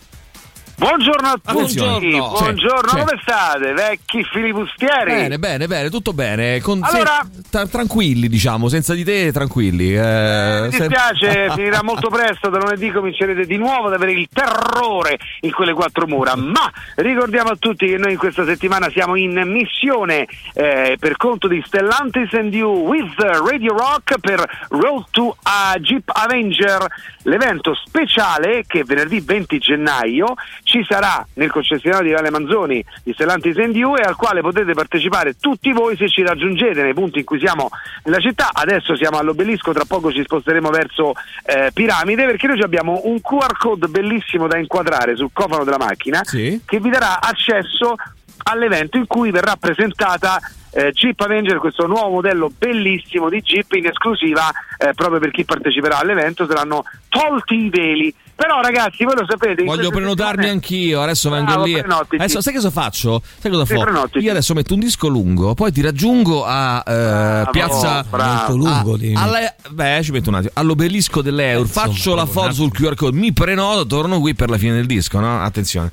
Buongiorno a tutti, buongiorno,
C'è, c'è.
come state? Vecchi filibustieri?
Bene, bene, bene, tutto bene. Con-
Allora-
se- tra- tranquilli, diciamo, senza di te, tranquilli. Eh,
Mi
se-
dispiace, finirà molto presto, da lunedì comincerete di nuovo ad avere il terrore in quelle quattro mura, ma ricordiamo a tutti che noi in questa settimana siamo in missione eh, per conto di Stellantis and You with Radio Rock per Road to a Jeep Avenger, l'evento speciale che venerdì 20 gennaio ci sarà nel concessionario di Valle Manzoni di Stellantis and You e al quale potete partecipare tutti voi se ci raggiungete nei punti in cui siamo nella città. Adesso siamo all'obelisco, tra poco ci sposteremo verso eh, Piramide perché noi abbiamo un QR code bellissimo da inquadrare sul cofano della macchina
Sì.
che vi darà accesso all'evento in cui verrà presentata eh, Jeep Avenger, questo nuovo modello bellissimo di Jeep in esclusiva eh, proprio per chi parteciperà all'evento, saranno tolti i veli. Però ragazzi, voi lo sapete,
Voglio prenotarmi
settimane-
anch'io, adesso vengo
Bravo,
lì. Adesso, sai cosa faccio? Sai cosa
prenotati.
Io adesso metto un disco lungo, poi ti raggiungo a eh, piazza.
bravo.
Lungo
a-
lì.
alle- beh, ci metto un attimo. All'obelisco dell'Eur,
Eh, insomma,
faccio la foto sul QR code, mi prenoto, torno qui per la fine del disco, no? Attenzione.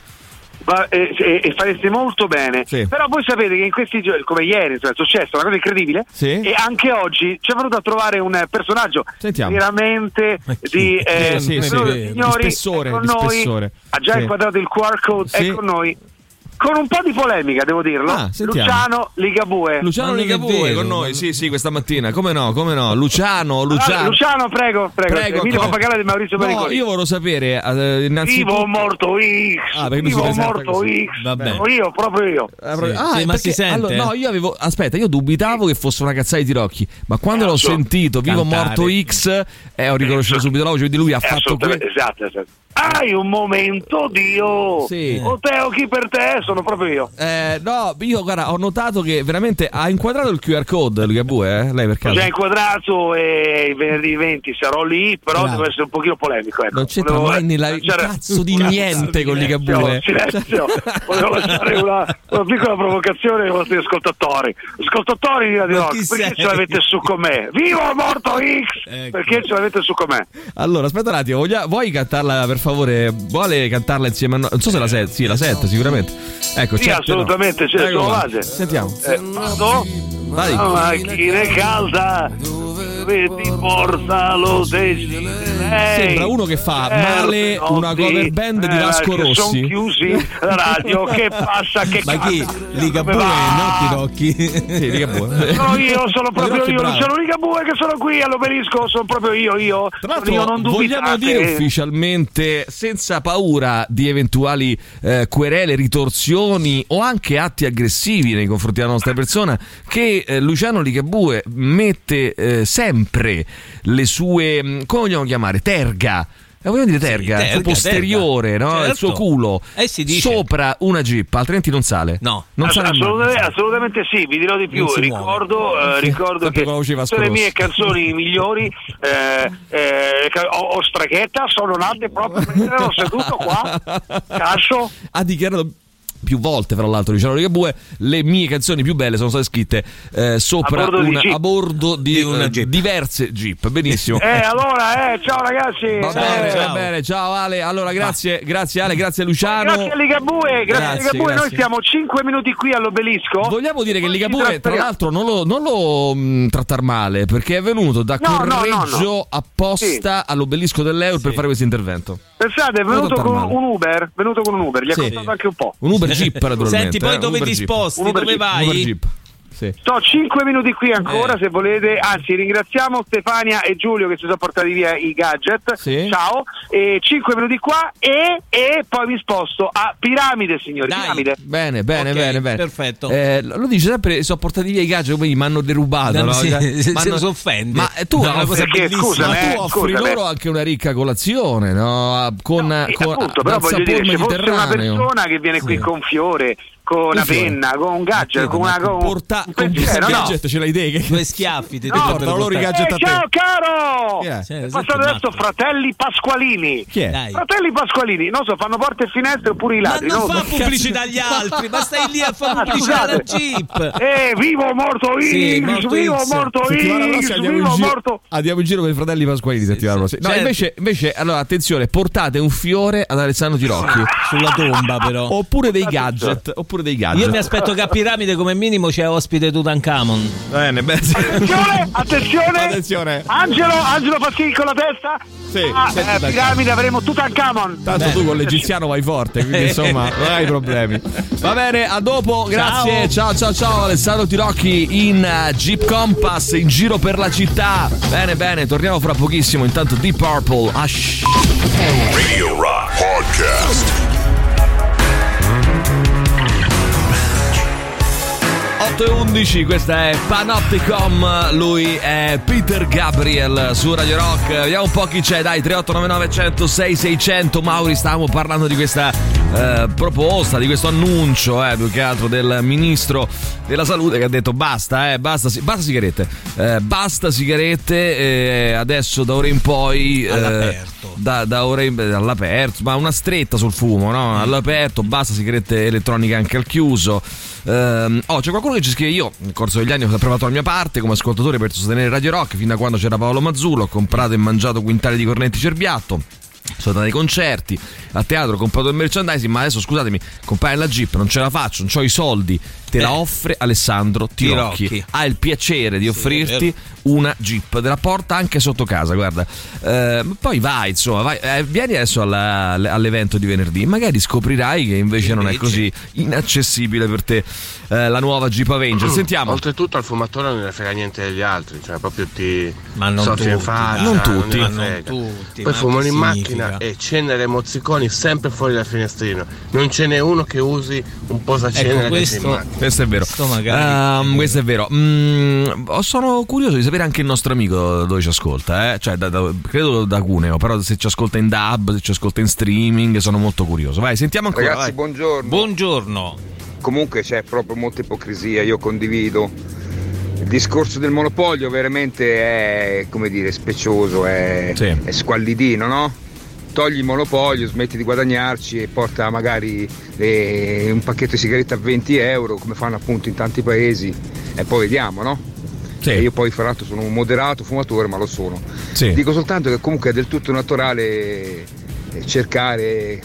E, e- e fareste molto bene. Però voi sapete che in questi giorni, come ieri, insomma, è successo una cosa incredibile.
Sì.
E anche oggi ci è venuto a trovare un personaggio
Sentiamo.
veramente di, eh,
Sì, sì, sì, di spessore,
con
di
noi, ha già
Sì.
inquadrato il QR code,
Sì.
è con noi. Con un po' di polemica, devo dirlo.
Ah.
Luciano Ligabue.
Luciano Ligabue con noi, sì, sì, questa mattina. Come no, come no? Luciano,
Allora,
Luciano.
Luciano, prego, prego.
Prego,
Emilio
co-
Pappagallo di Maurizio
No,
Pericoli.
io volevo sapere eh, innanzitutto
Vivo morto X.
Ah, si
Vivo morto
così.
X.
Vabbè.
Io, proprio io.
Ah, perché- allora, no, io avevo. Aspetta, io dubitavo che fosse una cazzata di Tirocchi, ma quando l'ho sentito Vivo
Cantare.
Morto X, eh, ho riconosciuto subito la voce, quindi lui ha
Eh,
fatto que-
esatto, esatto. Hai un momento, Dio.
Sì.
O te o chi per te, sono proprio io.
Eh, no, io guarda, ho notato che veramente ha inquadrato il QR code, Ligabue, eh? Lei per caso?
già inquadrato e il venerdì 20 sarò lì, però
Bravo.
devo essere un pochino polemico. Ecco.
Non c'entra
Volevo
mai nella cazzo di niente con Ligabue.
Silenzio. Volevo lasciare una, una piccola provocazione ai vostri ascoltatori. Ascoltatori di Radio Rock, perché
sei?
ce l'avete su con me? Vivo o morto X!
Ecco.
Perché ce l'avete su con me?
Allora, aspetta un attimo, voglia- vuoi cantarla per favore? Vuole cantarla insieme a noi? Non so se la sente, sì, la sente sicuramente. Ecco,
Sì,
certo,
assolutamente,
no.
c'è base.
Sentiamo.
Eh, vado?
Vai.
La macchina è calda, dove ti porta lo desideri?
Sembra uno che fa
Eh,
male una cover band di
eh,
Vasco Rossi.
Sono chiusi la radio, che passa, che
Ma chi? Ligabue, no Tirocchi.
Sì, Ligabue.
Sono io, sono proprio io,
bravo.
Luciano Ligabue che sono qui all'obelisco, sono proprio io, io.
Tra
Sono io, non
l'altro, vogliamo dire ufficialmente, senza paura di eventuali eh, querele, ritorsioni o anche atti aggressivi nei confronti della nostra persona, che eh, Luciano Ligabue mette eh, sempre le sue, mh, come vogliamo chiamare, terga. Eh, vogliamo dire terga,
terga,
posteriore,
terga.
no?
Certo.
il suo culo
Eh, si dice.
sopra una jeep, altrimenti non sale.
No.
non sale
assolutamente, assolutamente sì, vi dirò di più. Ricordo, eh, ricordo
Sempre
che tutte le mie canzoni migliori, eh, eh, o, o Strachetta, sono nate proprio mentre ero seduto qua. Cascio.
ha dichiarato più volte, fra l'altro, Luciano Ligabue, le mie canzoni più belle sono state scritte eh, sopra
A bordo di
una-
Jeep.
a bordo di,
Di una
eh,
Jeep.
diverse Jeep. Benissimo.
Eh, allora, eh, ciao ragazzi.
Va bene, va bene, ciao Ale. Allora, grazie, grazie Ale, grazie Luciano.
Grazie a Ligabue, grazie, a Ligabue. Noi
grazie.
siamo 5 minuti qui all'obelisco.
Vogliamo dire che Ligabue, tra l'altro, non lo, non lo mh, trattar male perché è venuto da
No, no, no,
Correggio
no.
apposta all'obelisco dell'Euro per fare questo intervento.
Pensate, è venuto con un Uber, venuto con un Uber, gli ha
Sì.
costato anche un po'.
Un Uber Jeep, naturalmente.
Senti, poi
eh,
dove
Uber
ti
Jeep.
sposti?
Un Uber
Dove
Jeep,
Un Uber
vai?
Sì.
Sto 5 minuti qui ancora
Eh.
se volete, anzi ringraziamo Stefania e Giulio che si sono portati via i gadget,
Sì.
ciao, e 5 minuti qua e, e poi mi sposto a Piramide signori,
Dai.
Piramide.
Bene, bene,
Ok,
bene, bene.
perfetto.
Eh, lo dice sempre, sono portati via i gadget, quindi mi hanno derubato.
No,
no?
sì,
Cioè, m'hanno-
se lo offende.
Ma eh, tu,
No,
Perché,
bellissima.
scusami,
ma
eh,
tu offri
scusami.
loro anche una ricca colazione, no? Con,
No, sì,
con
appunto, però voglio dire, se fosse una persona che viene qui con fiore, con una
fiore.
penna, con un gadget, con una con
Porta,
un
con
pensiero, no.
gadget ce l'hai te che
Due schiaffi ti
No,
dovrebbero
portano loro i
portare.
gadget a
Eh,
te.
ciao caro!
Chi è?
Sì,
È
esatto,
adesso. Fratelli Pasqualini.
Chi è?
Dai.
Fratelli Pasqualini, non so, fanno porte e finestre oppure i
Ma
ladri.
non
lo
fa
so.
pubblicità agli altri, ma stai lì a fare
Ah,
pubblicità alla. Jeep.
Eh, vivo o morto X,
Sì, morto
vivo
X.
o morto X,
prossima andiamo in,
vivo morto.
andiamo in giro con i fratelli Pasqualini settimana prossima. No,
Certo.
invece, invece, allora, attenzione, portate un fiore ad Alessandro Tirocchi.
Sulla tomba, però.
Oppure dei gadget. Oppure dei gadget.
Io mi aspetto che a Piramide come minimo c'è ospite Tutankhamon.
Bene, beh, sì.
Attenzione, attenzione.
Attenzione.
Angelo, Angelo Faschini con la testa.
Sì,
Ah, eh, piramide avremo Tutankhamon.
Tanto tu con l'egiziano vai forte, quindi insomma non hai problemi. Va bene, a dopo, grazie. Ciao ciao ciao, Alessandro Tirocchi in eh, Jeep Compass in giro per la città. Bene, bene, torniamo fra pochissimo. Intanto Deep Purple. Ash.
Radio Rock Podcast.
8 e 11, questa è Panopticom, lui è Peter Gabriel su Radio Rock. Vediamo un po' chi c'è, dai, 3899 106 600. Mauri, stavamo parlando di questa eh, proposta, di questo annuncio, eh, più che altro del ministro della salute che ha detto basta, eh, basta, basta sigarette, eh, basta sigarette, eh, adesso da ora in poi...
All'aperto.
da, da ora in all'aperto, ma una stretta sul fumo, no? All'aperto, basta sigarette elettroniche anche al chiuso. Ehm, oh, c'è qualcuno che ci scrive: Io nel corso degli anni ho fatto la mia parte come ascoltatore per sostenere Radio Rock. Fin da quando c'era Paolo Mazzullo, ho comprato e mangiato quintali di cornetti cerbiatto. Sono andati ai concerti, a teatro, ho comprato il merchandising, ma adesso scusatemi, comprare la Jeep non ce la faccio, non ho i soldi. Te la offre Alessandro Tirocchi.
Tirocchi.
Ha il piacere di offrirti una Jeep, te la porta anche sotto casa, guarda. Eh, poi vai, insomma, vai, eh, vieni adesso alla- all'evento di venerdì, magari scoprirai che invece non è così inaccessibile per te eh, la nuova Jeep Avenger. Sentiamo.
Oltretutto al fumatore non ne frega niente degli altri, cioè proprio ti
Ma non
in
tutti,
faccia,
non tutti.
Ma non
frega.
tutti,
Poi
ma
fumano in
significa?
macchina e cenere e mozziconi sempre fuori dal finestrino. Non ce n'è uno che usi un posacenere
Ecco,
che sia in
questo-
macchina.
Questo è vero.
Questo magari-
Ehm, questo è vero. Mm, sono curioso di sapere anche il nostro amico dove ci ascolta. eh. Cioè, da- da- credo da Cuneo, però se ci ascolta in dub, se ci ascolta in streaming, sono molto curioso. Vai, sentiamo ancora.
Ragazzi,
vai.
buongiorno.
Buongiorno.
Comunque c'è proprio molta ipocrisia, io condivido. Il discorso del monopolio veramente è, come dire, specioso, è,
Sì.
è squallidino, no? Togli il monopolio, smetti di guadagnarci e porta magari le- un pacchetto di sigarette a 20 euro, come fanno appunto in tanti paesi, e poi vediamo, no?
Sì.
Io poi fra l'altro sono un moderato fumatore, ma lo sono.
Sì.
Dico soltanto che comunque è del tutto naturale eh, cercare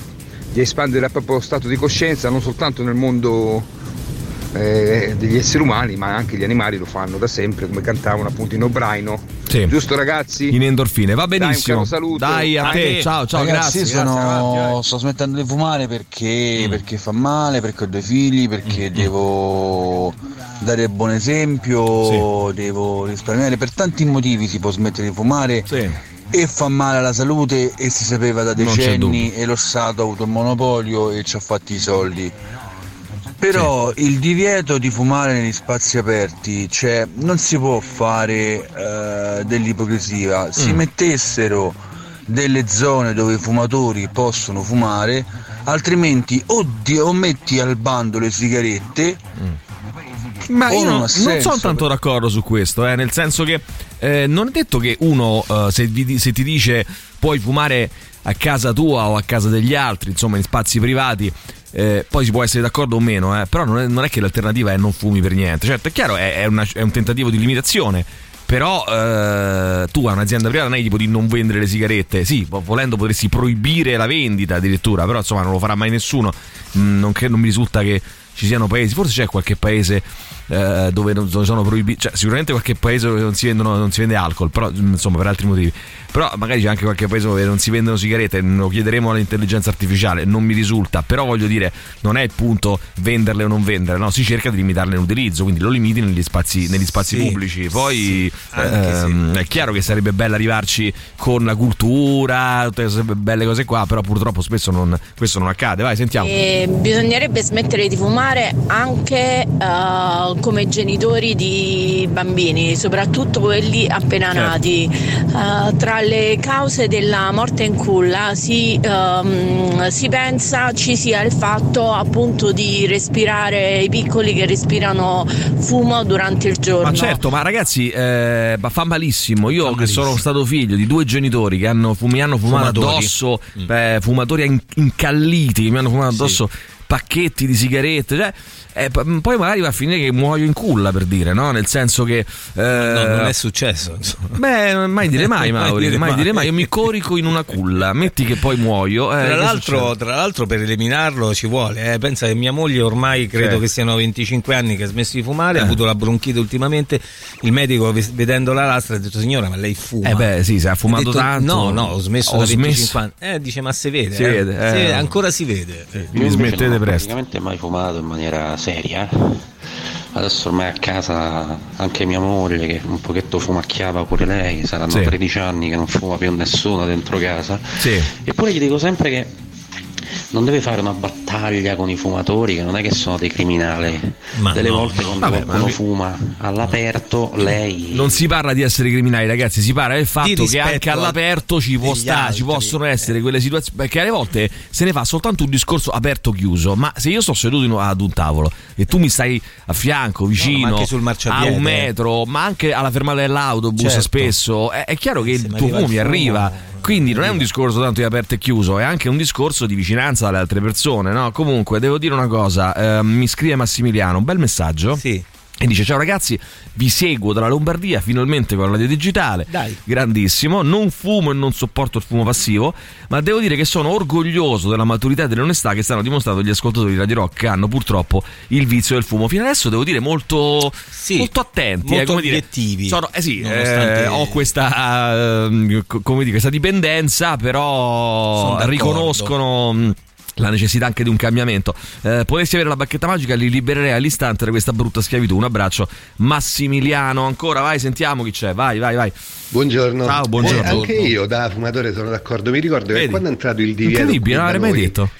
di espandere il proprio stato di coscienza non soltanto nel mondo eh, degli esseri umani, ma anche gli animali lo fanno da sempre, come cantavano appunto in Obraino.
Sì.
Giusto ragazzi?
In endorfine, va
Dai, un
benissimo.
saluto.
Dai a te, ciao, ciao,
Ragazzi,
grazie.
sono-
grazie,
sto smettendo di fumare perché,
Mm.
perché fa male, perché ho due figli, perché devo dare buon esempio, devo risparmiare. Per tanti motivi si può smettere di fumare
Sì.
e fa male alla salute e si sapeva da decenni e lo Stato ha avuto il monopolio e ci ha fatti i soldi. Però il divieto di fumare negli spazi aperti, cioè non si può fare eh, dell'ipocrisia. Si
Mm.
mettessero delle zone dove i fumatori possono fumare, altrimenti o, di- o metti al bando le sigarette
Ma
o
io
non
non, sono tanto d'accordo su questo, eh, nel senso che eh, non è detto che uno, eh, se, vi- se ti dice puoi fumare a casa tua o a casa degli altri, insomma in spazi privati, eh, poi si può essere d'accordo o meno, eh, però non è, non è che l'alternativa è non fumi per niente. Certo, è chiaro, è, è una- è un tentativo di limitazione. Però eh, tu a un'azienda privata non hai tipo di non vendere le sigarette. Sì, vo- volendo potresti proibire la vendita addirittura, però insomma non lo farà mai nessuno. Mm, non, cre- non mi risulta che ci siano paesi, forse c'è qualche paese eh, dove non sono proibiti, cioè sicuramente qualche paese dove non si, vendono, non si vende alcol, però mm, insomma per altri motivi. Però magari c'è anche qualche paese dove non si vendono sigarette, lo chiederemo all'intelligenza artificiale, non mi risulta, però voglio dire, non è il punto venderle o non venderle, no, si cerca di limitarle l'utilizzo, quindi lo limiti negli spazi, negli spazi
Sì,
pubblici. Poi
anche
ehm, è chiaro che sarebbe bello arrivarci con la cultura, tutte queste belle cose qua, però purtroppo spesso non- questo non accade. Vai, sentiamo.
E bisognerebbe smettere di fumare anche eh, come genitori di bambini, soprattutto quelli appena
Certo.
nati. Eh, tra le cause della morte in culla si, ehm, si pensa ci sia il fatto appunto di respirare i piccoli che respirano fumo durante il giorno.
Ma certo, ma ragazzi, eh, ma fa malissimo. Io che sono stato figlio di due genitori che hanno, mi hanno fumato
Fumatori.
addosso, eh, fumatori in- incalliti, mi hanno fumato addosso pacchetti di sigarette, cioè, eh, p- poi magari va a finire che muoio in culla per dire, no? Nel senso che...
No,
eh,
non è successo. Insomma.
Beh, mai dire mai,
Mai
Mauri,
dire
mai
mai.
dire mai. Io mi corico in una culla, metti che poi muoio. eh,
Tra l'altro, tra l'altro per eliminarlo ci vuole, eh. pensa che mia moglie ormai credo
Sì.
che siano 25 anni che ha smesso di fumare,
Eh.
ha avuto la bronchite ultimamente, il medico vedendo la lastra ha detto signora ma lei fuma?
Eh beh, sì, se ha fumato
detto,
tanto.
No, no, ho smesso
Ho
da 25
smesso.
anni. Eh, dice ma si vede,
Si
eh.
vede,
Si
eh.
vede, ancora si vede.
Mi smettete
non ho
presto.
praticamente mai fumato in maniera seria. Adesso ormai a casa anche mia moglie che un pochetto fumacchiava pure lei, saranno
Sì.
13 anni che non fuma più nessuno dentro casa.
Sì.
Eppure gli dico sempre che non deve fare una battaglia con i fumatori che non è che sono dei criminali.
Ma
Delle
no,
volte
no.
quando
Vabbè,
qualcuno
ma-
fuma all'aperto lei
Non si parla di essere criminali, ragazzi, si parla del fatto che anche all'aperto ci, può sta- ci
altri.
possono essere quelle situazioni. Perché alle volte se ne fa soltanto un discorso aperto-chiuso. Ma se io sto seduto in- ad un tavolo e tu mi stai a fianco, vicino,
ma anche sul
a un metro, ma anche alla fermata dell'autobus,
Certo.
spesso è, è chiaro che
Se
il tuo fumo mi arriva. Quindi non è un discorso tanto di aperto e chiuso, è anche un discorso di vicinanza alle altre persone. No? Comunque, devo dire una cosa: ehm, mi scrive Massimiliano, un bel messaggio.
Sì.
E dice ciao ragazzi, vi seguo dalla Lombardia finalmente con la radio digitale.
Dai.
Grandissimo, non fumo e non sopporto il fumo passivo, ma devo dire che sono orgoglioso della maturità e dell'onestà che stanno dimostrando gli ascoltatori di Radio Rock che hanno purtroppo il vizio del fumo. Fino adesso devo dire molto, molto attenti, eh,
molto
dire,
obiettivi.
sono- eh sì,
Nonostante-
eh, ho questa, eh, co- come dire, questa dipendenza, però riconoscono mh, la necessità anche di un cambiamento. Eh, potessi avere la bacchetta magica, li libererei all'istante da questa brutta schiavitù. Un abbraccio, Massimiliano. Ancora, vai, sentiamo chi c'è. Vai, vai, vai.
Buongiorno.
Ciao, buongiorno.
Eh, anche io da fumatore sono d'accordo. Mi ricordo che
Vedi?
quando è entrato il divieto.
Incredibile, non l'avrei mai detto.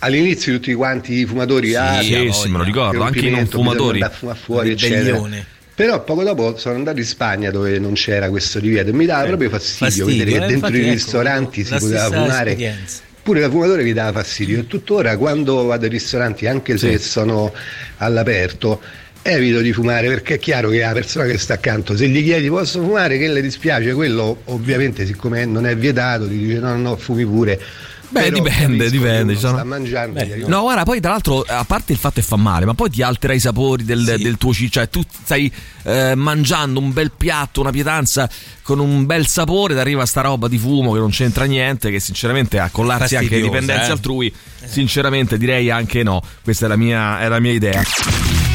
All'inizio tutti quanti i fumatori ah,
sì,
che-
sì, me lo ricordo,
che
anche i non fumatori.
fuori, eccetera. Però poco dopo sono andato in Spagna dove non c'era questo divieto e mi dava proprio fastidio,
Fastidio,
vedere che
eh,
dentro i
ecco,
ristoranti si poteva fumare.
esperienza.
Pure da fumatore mi dava fastidio. E tuttora quando vado ai ristoranti, anche se sono all'aperto, evito di fumare perché è chiaro che la persona che sta accanto, se gli chiedi posso fumare, che le dispiace, quello ovviamente siccome non è vietato ti dice no, no, fumi pure.
Beh,
Però
dipende, dipende. ci sono-
Sta mangiando, gli arriva-
No, guarda, poi tra l'altro, a parte il fatto che fa male, ma poi ti altera i sapori del, del tuo cibo. Cioè, tu stai eh, mangiando un bel piatto, una pietanza con un bel sapore, ti arriva sta roba di fumo che non c'entra niente, che sinceramente a collarsi anche
Fastidiosa,
dipendenze
eh.
altrui, sinceramente direi anche no. Questa è la mia, è la mia idea.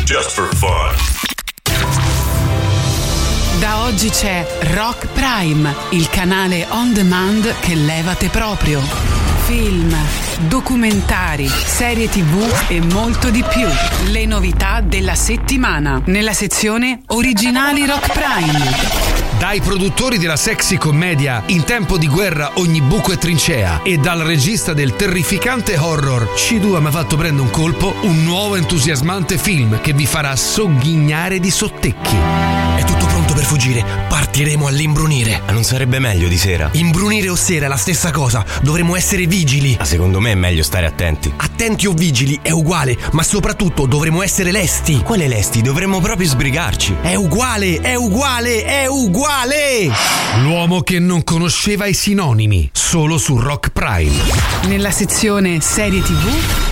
Just for fun.
Da oggi c'è Rock Prime, il canale on demand che levate proprio. Film, documentari, serie tv e molto di più. Le novità della settimana nella sezione Originali Rock Prime.
Dai produttori della sexy commedia In tempo di guerra ogni buco è trincea e dal regista del terrificante horror C2 mi ha fatto prendere un colpo, un nuovo entusiasmante film che vi farà sogghignare di sottecchi.
È tutto pronto per fuggire. Partiremo all'imbrunire. Ma non sarebbe meglio di sera? Imbrunire o sera è la stessa cosa. Dovremmo essere vigili. Ma secondo me è meglio stare attenti. Attenti o vigili è uguale, ma soprattutto dovremmo essere lesti. Quale lesti? Dovremmo proprio sbrigarci. È uguale, è uguale, è uguale!
L'uomo che non conosceva i sinonimi, solo su Rock Prime.
Nella sezione serie tv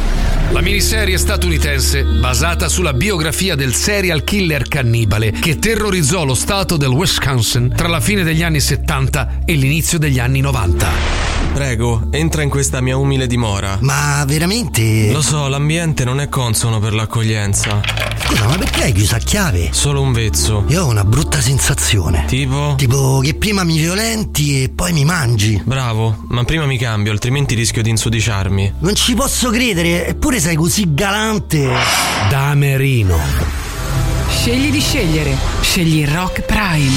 La miniserie statunitense basata sulla biografia del serial killer cannibale che terrorizzò lo stato del Wisconsin tra la fine degli anni 70 e l'inizio degli anni 90.
Prego, entra in questa mia umile dimora.
Ma veramente?
Lo so, l'ambiente non è consono per l'accoglienza.
Scusa, ma perché hai chiuso a chiave?
Solo un vezzo.
Io ho una brutta sensazione.
Tipo?
Tipo che prima mi violenti e poi mi mangi.
Bravo, ma prima mi cambio, altrimenti rischio di insudiciarmi.
Non ci posso credere, eppure sei così galante.
Damerino.
Scegli di scegliere. Scegli Rock Prime.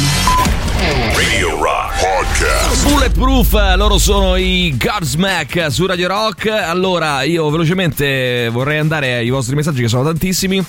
Radio Rock Podcast.
Bulletproof, loro sono i Godsmack su Radio Rock. Allora, io velocemente vorrei andare ai vostri messaggi che sono tantissimi.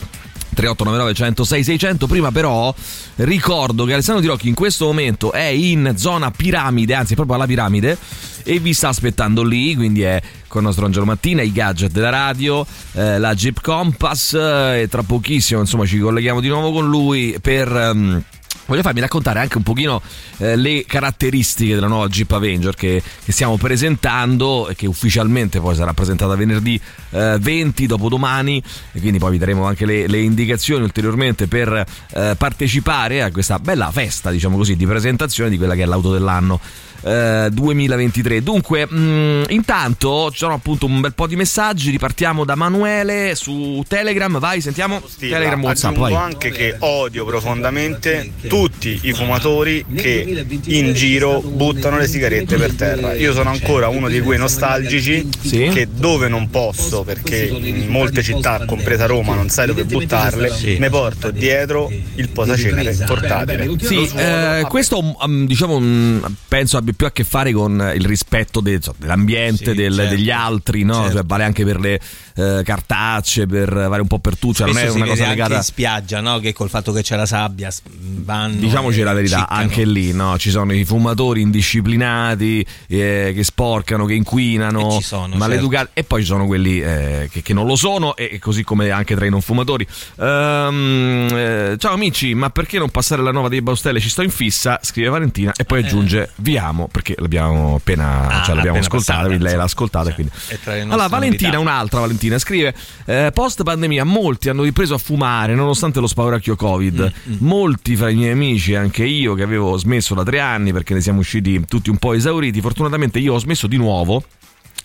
3899 106 600 prima però ricordo che Alessandro Di Rocchi in questo momento è in zona piramide anzi proprio alla piramide e vi sta aspettando lì quindi è con il nostro Angelo Mattina i gadget della radio eh, la Jeep Compass eh, e tra pochissimo insomma ci colleghiamo di nuovo con lui per ehm, Voglio farmi raccontare anche un pochino eh, le caratteristiche della nuova Jeep Avenger che, che stiamo presentando e che ufficialmente poi sarà presentata venerdì eh, 20 dopodomani. E quindi poi vi daremo anche le, le indicazioni ulteriormente per eh, partecipare a questa bella festa diciamo così di presentazione di quella che è l'auto dell'anno eh, 2023 dunque mh, intanto ci sono appunto un bel po' di messaggi ripartiamo da Manuele su Telegram vai sentiamo. Telegram Whatsapp
Aggiungo
vai.
anche che odio profondamente tutti i fumatori che in giro buttano le sigarette per terra. Io sono ancora uno di quei nostalgici che dove non posso, perché in molte città, compresa Roma, non sai dove buttarle, mi porto dietro il posacenere portatile.
Sì, eh, questo um, diciamo um, penso abbia più a che fare con il rispetto de- so, dell'ambiente, del-
certo.
degli altri, no? Cioè, vale anche per le eh, cartacce, per vale un po' per tutto, cioè non è una cosa legata
in spiaggia, no? Che col fatto che c'è la sabbia vanno.
Diciamoci la verità,
ciccano.
anche lì no? ci sono i fumatori indisciplinati eh, che sporcano, che inquinano,
sono,
maleducati e poi ci sono quelli eh, che, che non lo sono e, così come anche tra i non fumatori. Eh, ciao amici, ma perché non passare la nuova dei Baustelle? Ci sto in fissa, scrive Valentina e poi
Eh.
aggiunge vi amo. L'abbiamo perché l'abbiamo appena,
Ah,
cioè, l'abbiamo
appena
ascoltata,
passata,
quindi lei l'ha ascoltata. quindi.
È tra le nostre
Allora, Valentina,
novità.
un'altra Valentina, scrive: eh, Post pandemia, molti hanno ripreso a fumare nonostante lo spauracchio Covid.
Mm,
Molti fra i miei amici, anche io che avevo smesso da tre anni perché ne siamo usciti tutti un po' esauriti. Fortunatamente io ho smesso di nuovo.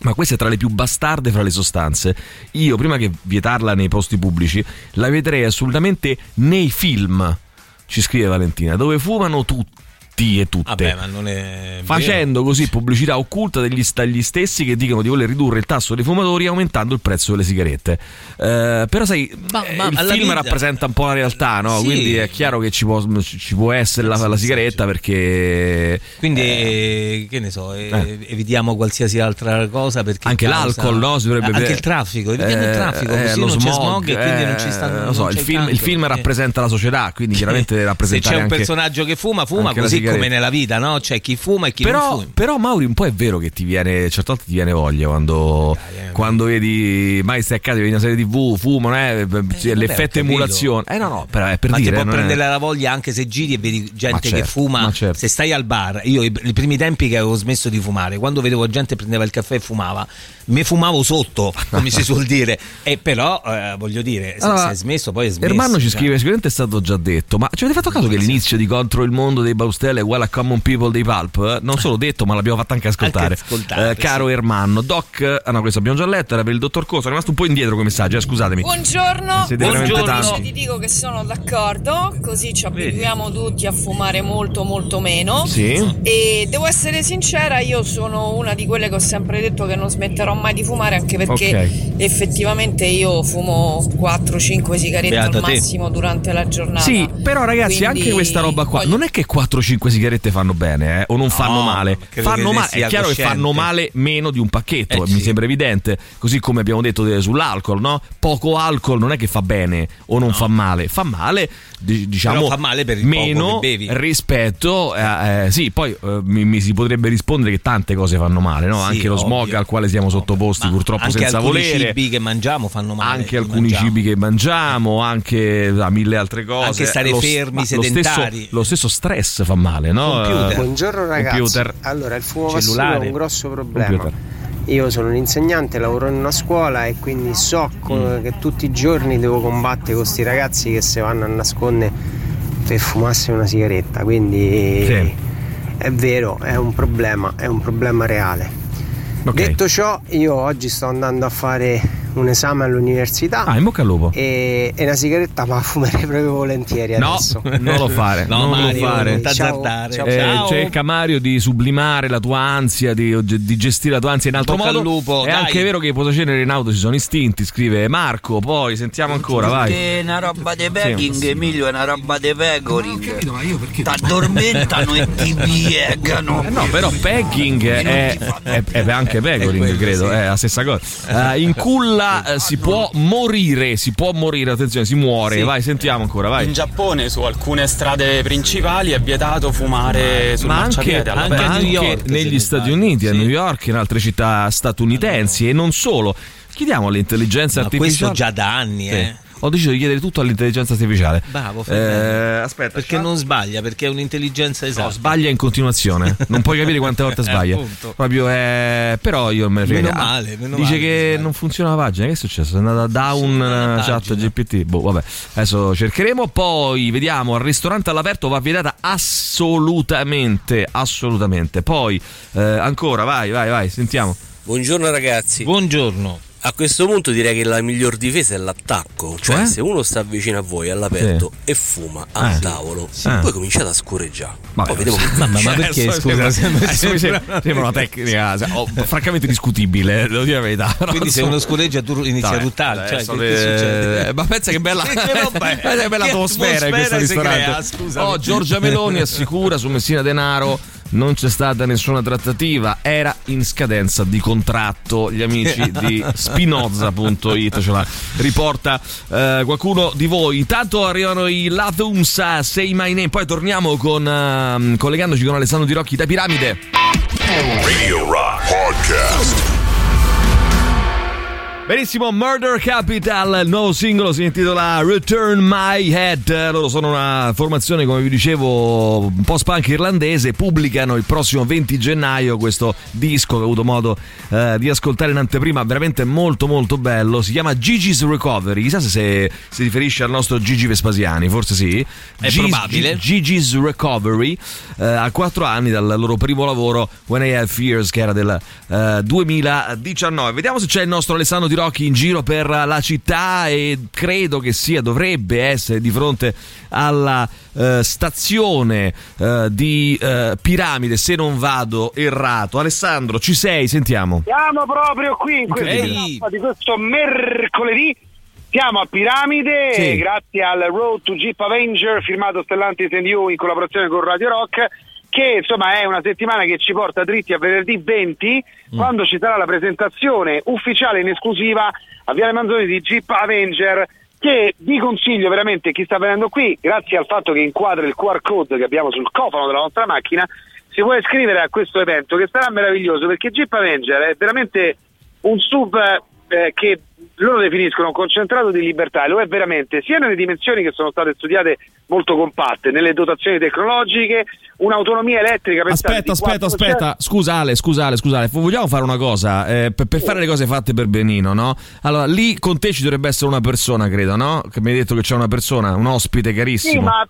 Ma questa è tra le più bastarde fra le sostanze. Io, prima che vietarla nei posti pubblici, la vedrei assolutamente nei film. Ci scrive Valentina, dove fumano tutti e tutte.
Vabbè, ma non è.
Facendo così pubblicità occulta degli, dagli stessi che dicono di voler ridurre il tasso dei fumatori aumentando il prezzo delle sigarette. Eh, però sai,
Ma-
eh,
ma
il film
vita-
rappresenta un po' la realtà, no?
Sì.
Quindi è chiaro che ci può, ci può essere la, la sigaretta perché...
Quindi, eh, che ne so, eh, evitiamo qualsiasi altra cosa perché
Anche
causa-
l'alcol, no? Si dovrebbe
anche il traffico, evitiamo il
Eh,
traffico,
eh,
così
lo
non c'è
smog,
smog e quindi non ci stanno.
lo so,
non
il film, il film rappresenta la società, quindi chiaramente
Se
rappresentare
c'è un
anche...
personaggio che fuma, fuma, così. Come nella vita, no? C'è chi fuma e chi non
Però,
fuma.
però Mauri un po' è vero che ti viene certe volte ti viene voglia quando, quando vedi mai stai a casa vedi una serie tv fumano eh, sì,
vabbè,
l'effetto emulazione eh no no però è per
ma
dire
ti può
non è-
prendere la voglia anche se giri e vedi gente
Ma
che
certo,
fuma.
ma certo.
Se stai al bar, io i, i primi tempi che avevo smesso di fumare, quando vedevo gente che prendeva il caffè e fumava, mi fumavo sotto, come si suol dire. E però, eh, voglio dire, se,
Allora,
se hai smesso, poi hai smesso.
Ermanno ci
cioè.
scrive sicuramente è stato già detto ma ci avete fatto caso che l'inizio di Contro il mondo dei Baustelle è uguale a Common People dei Pulp eh? non solo detto ma l'abbiamo fatto anche ascoltare,
Anche ascoltare,
Eh, caro Ermanno Doc ah no questo abbiamo già letto era per il dottor Coso è rimasto un po' indietro come messaggio eh, scusatemi
Buongiorno, Buongiorno.
tanti.
ti dico che sono d'accordo, così ci abituiamo tutti a fumare molto molto meno.
Sì.
E devo essere sincera, io sono una di quelle che ho sempre detto che non smetterò mai di fumare, anche perché
Ok.
effettivamente io fumo 4-5 sigarette
Beata
al
te.
massimo durante la giornata.
Sì, però ragazzi,
Quindi
anche questa roba qua non è che 4-5 sigarette fanno bene, eh, o non fanno male.
credo
Fanno
che
male, è chiaro che
cosciente.
fanno male meno di un pacchetto,
Eh,
mi
sì.
sembra evidente. Così come abbiamo detto de- sull'alcol, no? Poco alcol non è che fa bene o non fa male, fa male, di- diciamo,
fa male per il poco
meno
che bevi.
rispetto a, eh, sì, poi eh, mi, mi si potrebbe rispondere che tante cose fanno male, no?
Sì,
Anche lo smog
ovvio.
al quale siamo sottoposti purtroppo
anche
senza
alcuni
volere.
cibi che mangiamo fanno male.
Anche alcuni
mangiamo.
cibi che mangiamo, anche ah, mille altre cose.
Anche stare
Lo-
fermi,
ma lo
sedentari.
stesso, lo stesso stress fa male, no? Eh,
Buongiorno ragazzi.
Computer.
Allora, il fumo passivo
Cellulare.
è un grosso problema.
Computer.
Io sono un insegnante, lavoro in una scuola e quindi so
Mm.
che tutti i giorni devo combattere con questi ragazzi che si vanno a nascondere per fumarsi una sigaretta. Quindi
Sì.
è vero, è un problema, è un problema reale.
Ok.
Detto ciò, io oggi sto andando a fare un esame all'università.
Ah, in bocca al lupo.
E, e una sigaretta ma fumerei proprio volentieri
No,
adesso.
non lo fare,
No,
non
Mario,
lo fare.
t'azzardare. Ciao,
Eh,
ciao.
cerca Mario di sublimare la tua ansia, di, di gestire la tua ansia in altro
Bocca al
modo.
lupo,
È
dai.
anche vero che i Posacene e Renato si sono istinti, scrive Marco, poi sentiamo ancora, vai.
È una roba di pegging, Emilio, è una roba di pecoring. T'addormentano e ti piegano.
Eh no, però pegging è, è- è anche pecoring, credo, è la stessa cosa. Eh, in culla eh, si può morire, si può morire, attenzione, si muore.
Sì.
Vai, sentiamo ancora, vai.
In Giappone su alcune strade principali è vietato fumare sul
ma anche, anche,
all'aperto.
anche negli Stati Uniti, a New York, in altre città statunitensi e non solo. Chiediamo all'intelligenza
Ma
artificiale.
questo già da anni,
Sì.
eh.
Ho deciso di chiedere tutto all'intelligenza artificiale.
Bravo,
Eh, aspetta,
perché non sbaglia, perché è un'intelligenza esatta.
No, sbaglia in continuazione. Non puoi capire quante volte
Eh,
sbaglia. Proprio è. Però io me ne frega.
Meno male, meno
Dice
male
che non funziona la pagina. Che è successo? È andata down eh, chat GPT. Boh, vabbè. Adesso cercheremo. Poi vediamo. Al ristorante all'aperto va vietata assolutamente. Assolutamente. Poi eh, ancora, vai, vai, vai. Sentiamo.
Buongiorno ragazzi.
Buongiorno.
A questo punto direi che la miglior difesa è l'attacco. Cioè,
Cioè?
se uno sta vicino a voi all'aperto e fuma al
Eh.
tavolo,
Sì.
poi cominciate a scorreggiare.
Vabbè,
poi vediamo
ma, ma
succede.
perché
Adesso
scusa?
sembra-
una tecnica cioè, oh, francamente discutibile, devo dire la verità.
Quindi se uno scorreggia tu inizi a ruttare. Cioè,
adesso
che,
le-
che?
Ma pensa che bella,
Che- che
bella
Che
atmosfera in questo ristorante.
crea.
Oh, Giorgia Meloni assicura su Messina Denaro non c'è stata nessuna trattativa, era in scadenza di contratto. Gli amici di spinoza.it ce la riporta eh, qualcuno di voi. Intanto arrivano i Latums, Say My Name, poi torniamo con ehm, collegandoci con Alessandro Di Rocchi da Piramide.
Radio Rock Podcast.
Benissimo, Murder Capital, il nuovo singolo si intitola Return My Head. Loro sono una formazione, come vi dicevo, un po' spunk irlandese. Pubblicano il prossimo 20 gennaio questo disco che ho avuto modo eh, di ascoltare in anteprima, veramente molto molto bello. Si chiama Gigi's Recovery. Chissà se si riferisce al nostro Gigi Vespasiani, forse sì.
È
Gis-
probabile.
Gi- Gigi's Recovery, eh, a quattro anni dal loro primo lavoro, When I Have Fears, che era del eh, 2019. Vediamo se c'è il nostro Alessandro Di Rocchi in giro per la città e credo che sia, dovrebbe essere di fronte alla eh, stazione eh, di eh, Piramide, se non vado errato. Alessandro, ci sei? Sentiamo.
Siamo proprio qui in questa tappa di questo mercoledì. Siamo a Piramide,
Sì.
grazie al Road to Jeep Avenger firmato Stellantis and You in collaborazione con Radio Rock, che insomma è una settimana che ci porta dritti a venerdì 20, quando ci sarà la presentazione ufficiale in esclusiva a Viale Manzoni di Jeep Avenger che vi consiglio veramente chi sta venendo qui, grazie al fatto che inquadra il QR code che abbiamo sul cofano della nostra macchina, si può iscrivere a questo evento che sarà meraviglioso perché Jeep Avenger è veramente un sub eh, che loro definiscono un concentrato di libertà e lo è veramente sia nelle dimensioni che sono state studiate molto compatte, nelle dotazioni tecnologiche, un'autonomia elettrica
Aspetta, aspetta,
400
aspetta. Scusa Ale, scusa Ale, scusa Ale. Vogliamo fare una cosa? eh, per, per fare le cose fatte per benino, no? Allora, lì con te ci dovrebbe essere una persona, credo, no? Che mi hai detto che c'è una persona, un ospite
Sì,
carissimo.
ma,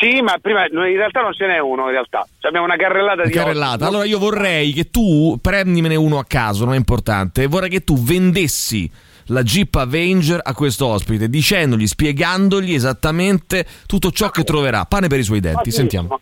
sì, ma prima in realtà non ce n'è uno in realtà. Cioè, abbiamo una carrellata di
Carrellata. Allora io vorrei che tu prendimene uno a caso, non è importante. Vorrei che tu vendessi la Jeep Avenger a questo ospite, dicendogli, spiegandogli esattamente tutto ciò che troverà. Pane per i suoi denti, sentiamo.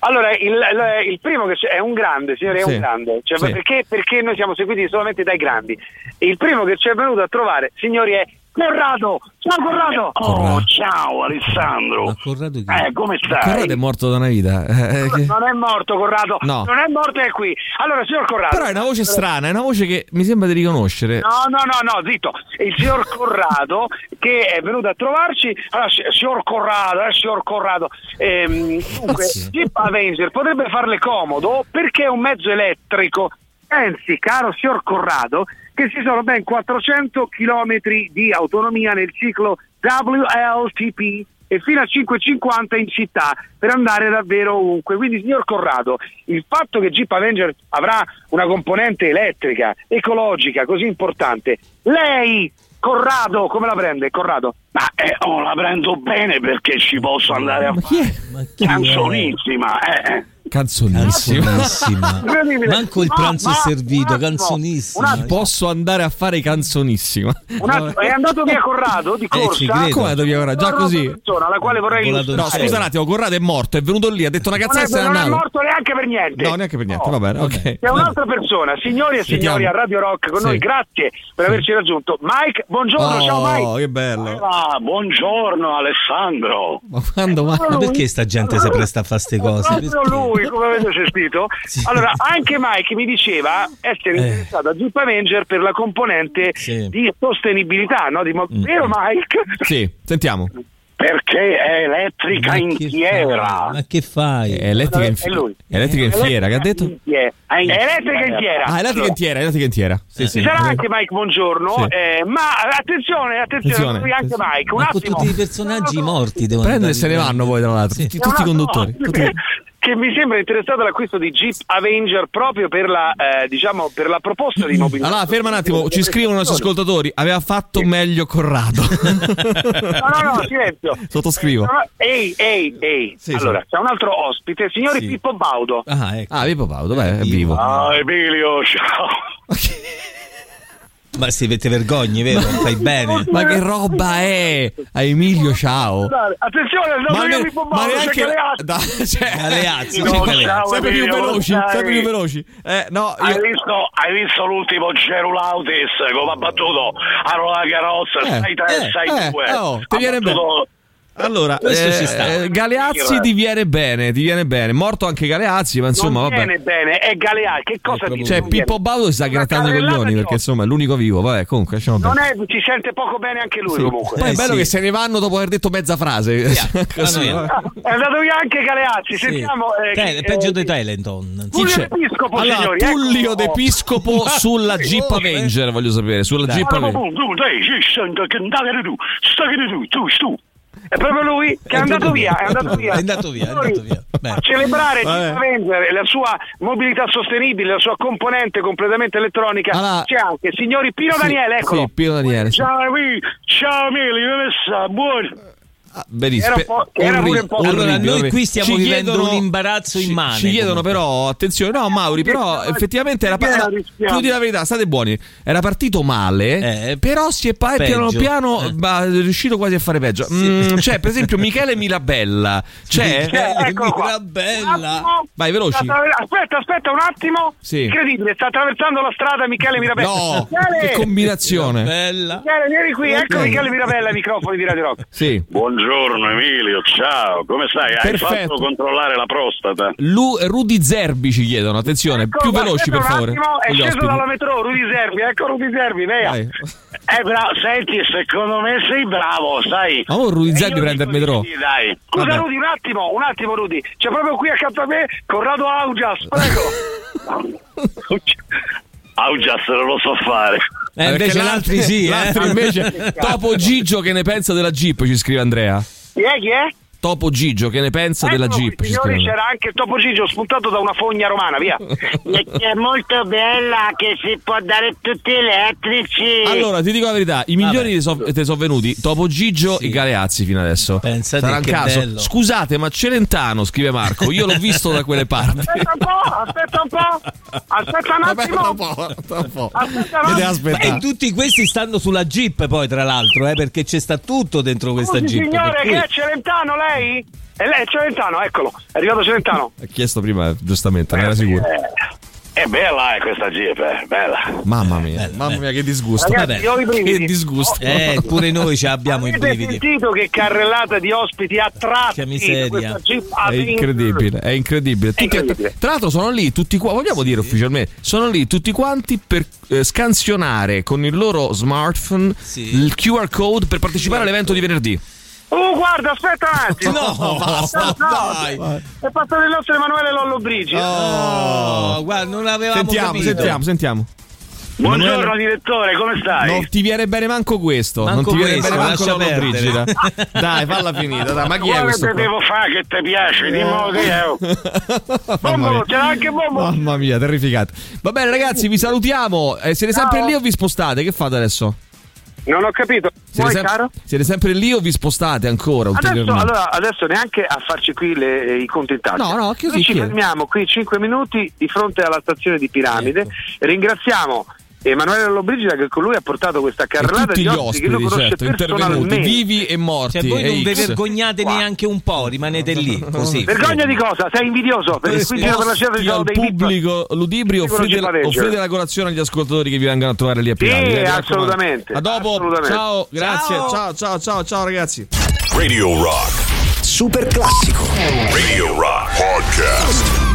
Allora, il, il- il primo che c'è è un grande, signore, è
Sì.
un grande. Cioè,
Sì.
perché, perché noi siamo seguiti solamente dai grandi. Il primo che ci è venuto a trovare, signori, è Corrado! Ciao Corrado!
Corrado.
ciao Alessandro! Eh, come stai?
Corrado è morto da una vita. eh, eh,
Non è morto Corrado,
No.
non è morto è qui. Allora, signor Corrado.
Però è una voce strana, è una voce che mi sembra di riconoscere.
No, no, no, no, zitto. Il signor Corrado che è venuto a trovarci. Allora, si- signor Corrado, eh, signor Corrado. Ehm, dunque, Jeep Avenger potrebbe farle comodo perché è un mezzo elettrico. Pensi, caro signor Corrado, che ci sono ben 400 km di autonomia nel ciclo WLTP e fino a 550 in città per andare davvero ovunque. Quindi, signor Corrado, il fatto che Jeep Avenger avrà una componente elettrica, ecologica, così importante, lei, Corrado, come la prende? Corrado? Ma eh, oh, la prendo bene perché ci posso andare a fare canzonissima, eh.
Canzonissima.
Manco il
Ma-
pranzo
ma-
è servito,
un attimo,
canzonissima.
un attimo.
Posso andare a fare canzonissima.
Un attimo, è andato via Corrado di
Eh, ci
corsa?
credo. Come è andato via Corrado? Già così?
persona alla quale vorrei
No, scusa un attimo, Corrado è morto, è venuto lì, ha detto una
Non
cazzata se
è, non è morto neanche per niente.
No, neanche per niente, va bene, ok.
C'è un'altra persona, signori e signori a Radio Rock con
Sì.
noi, grazie per averci raggiunto. Mike, buongiorno, ciao
Oh,
Mike.
che bello.
Ah, buongiorno Alessandro.
Ma quando mai?
Ma perché sta gente si presta a fare queste cose?
Proprio lui, come avete sentito? Allora, anche Mike mi diceva essere interessato a Jeep Avenger per la componente
Sì.
di sostenibilità, no? Di mo- Vero Mike?
Sì, sentiamo.
Perché è elettrica
Ma
in fiera.
fai? Ma che fai?
È elettrica in,
lui.
è elettrica in fiera, che ha detto?
Fiera. È elettrica in fiera.
Ah, elettrica in fiera, elettrica in fiera. Sì, sì.
Ci sarà anche Mike, buongiorno,
Sì.
eh, ma attenzione, attenzione,
Attenzione.
qui anche Mike, un
Ma con
attimo.
tutti i personaggi morti devono
Prendono e
andare
se ne vanno poi, tra l'altro. Tutti, tutti i conduttori. tutti-
che mi sembra interessato all'acquisto di Jeep Avenger proprio per la, eh, diciamo, per la proposta di mobilità.
Allora, ferma un attimo, ci scrivono i nostri ascoltatori. Aveva fatto meglio Corrado.
No, no, no, silenzio.
Sottoscrivo.
Ehi, ehi, ehi.
Sì,
allora,
sì.
c'è un altro ospite, signore
Sì.
Pippo Baudo.
Ah, ecco.
Ah, Pippo Paudo, beh, è vivo.
Ah, Emilio, ciao.
Ma si te vergogni, vero? Fai bene.
Ma che roba è? A Emilio, ciao.
Attenzione, nome
ne-
Baudo, c'è
neanche
Galeazzi.
da, cioè,
Galeazzi,
No,
Galeazzi.
ciao,
sempre più veloci, sempre più veloci. Eh, no,
Hai
io-
visto, hai visto l'ultimo Gerulautis come ha battuto a la carrozza
Eh,
6 3
eh,
6
eh,
2
oh, ti viene bene. Allora, eh,
ci sta.
eh, Galeazzi ti viene bene, ti viene bene. Morto anche Galeazzi, ma insomma,
non
vabbè.
viene bene, è Galeazzi. Che cosa dici?
Cioè. Pippo Baudo si sta grattando i coglioni perché insomma è l'unico vivo. Vabbè, comunque,
Non è, ci sente poco bene anche lui
Sì.
comunque.
Poi è bello che se ne vanno dopo aver detto mezza frase. Così,
vanno
vabbè.
È andato via anche Galeazzi. Sentiamo. eh,
Te- peggio
eh,
di Talenton.
Chi c'è?
Episcopo,
Allora,
signori,
Tullio
ecco.
d'Episcopo sulla Jeep Avenger, voglio sapere, sulla Jeep Avenger.
tu, dai, sì, tu, tu. È proprio lui che è andato via, è andato via.
È andato via, è andato via.
A celebrare e la sua mobilità sostenibile, la sua componente completamente elettronica,
Allora-
c'è anche signori Pino
Sì,
Daniele, eccolo.
Sì, Pino Daniele. sì.
Ciao, Emi, ciao Mili, come sta? Buono.
Benissimo.
Era un po'- era pure un po'
Orribile,
Allora, noi qui stiamo
Ci
vivendo
chiedono-
un imbarazzo
ci-
immane,
Ci chiedono
comunque.
però, attenzione, no Mauri, però effettivamente era
Piano,
pa-
rischiamo.
più di la verità, state buoni. Era partito male,
Eh,
però si è pa- piano piano
Eh.
ma è riuscito quasi a fare peggio. Mm, c'è per esempio Michele Mirabella. C'è?
Eccolo qua.
Mirabella.
Vai, veloci.
Aspetta, aspetta un attimo.
Sì.
Incredibile, sta attraversando la strada Michele Mirabella.
No,
Michele,
che combinazione.
Bella.
Michele, vieni qui, ecco. Michele Mirabella ai microfoni di Radio Rock.
Sì.
Buongiorno Emilio, ciao, come stai? Hai
Perfetto.
fatto controllare la prostata?
Lu- Rudy Zerbi ci chiedono, attenzione,
Ecco,
più veloci per favore.
attimo, è
gli
sceso
ospiti.
dalla metro, Rudy Servi, ecco Rudy via.
Vai.
Eh, bravo, senti, secondo me sei bravo, sai.
Ma ora Rudy Zerbi prende il metro.
sì, dai. Scusa
Vabbè.
Rudy, un attimo, un attimo Rudy. C'è proprio qui accanto a me Corrado Augias, prego.
Augias non lo so fare.
Eh, invece l'altri sì, eh.
l'altri invece Topo Gigio che ne pensa della Jeep ci scrive Andrea
Chi è, chi è?
Topo Gigio che ne pensa della
Eccolo qui,
Jeep
signori, c'era anche Topo Gigio spuntato da una fogna romana, via.
È molto bella che si può dare tutti elettrici.
allora ti dico la verità i migliori te sono so venuti Topo Gigio e Galeazzi fino adesso
Pensate
sarà un
che
caso
bello.
scusate ma Celentano scrive Marco io l'ho visto da quelle parti
Aspetta un po', aspetta un po', aspetta un attimo.
Aspetta un po', aspetta un po'.
Aspetta un attimo.
E tutti questi stanno sulla Jeep poi tra l'altro, eh, perché c'è sta tutto dentro questa
Scusi,
Jeep.
signore, che è Celentano lei? E lei è Celentano, eccolo, è arrivato Celentano.
ha chiesto prima giustamente non era sicuro
È bella eh, questa Jeep, è bella.
mamma mia mamma mia che disgusto
Ragazzi,
Vabbè,
ho
che disgusto
Eh, pure noi ci abbiamo i
Avete
brividi.
sentito che carrellata di ospiti attratti
Che miseria.
da questa Jeep
È incredibile, è incredibile. Tutti-
incredibile.
Tra l'altro sono lì tutti qua, vogliamo dire ufficialmente, sono lì tutti quanti per eh, scansionare con il loro smartphone il QR code per partecipare all'evento di venerdì.
Oh, guarda, aspetta un attimo.
No, basta,
No,
dai.
È passato il nostro Emanuele Lollo Brigi.
Oh, guarda, non avevamo
Sentiamo,
capito.
sentiamo, sentiamo.
Buongiorno
Emanuele-
direttore, come stai?
Non ti viene bene manco questo,
Manco
non ti viene
questo,
bene manco Lollo
perdere.
Brigida. Dai, falla finita, dai, ma chi è
Guarda
questo
che devo fare che ti piace, dimmo che è. oh.
Mamma
Bombolo,
mia.
c'era anche Bombo.
Mamma mia, terrificante. Va bene ragazzi, vi salutiamo. Eh, siete sempre lì o vi spostate? Che fate adesso?
Non ho capito.
Siete,
Vuoi,
sem-
caro?
siete sempre lì o vi spostate ancora
Adesso, allora, adesso neanche a farci qui le- eh, i conti in tasca.
No, no, così
Noi ci fermiamo qui 5 minuti di fronte alla stazione di Piramide.
Ecco.
Ringraziamo Emanuele Lollobrigida che con lui ha portato questa carrellata
tutti
di
gli
ospiti che
ospiti,
conosce
certo, intervenuti, vivi e morti.
Cioè, voi non vi vergognate neanche un po', rimanete lì così.
Vergogna di cosa? Sei invidioso? Per la sono
al pubblico ludibrio
Dicono
offrite,
Avenger.
offrite la colazione agli ascoltatori che vi vengono a trovare lì a
Sì,
Piramide. eh,
assolutamente,
A dopo.
assolutamente.
Ciao, grazie.
Ciao.
Ciao, ciao, ciao, ciao ragazzi.
Radio Rock.
Super classico.
Radio Rock Podcast.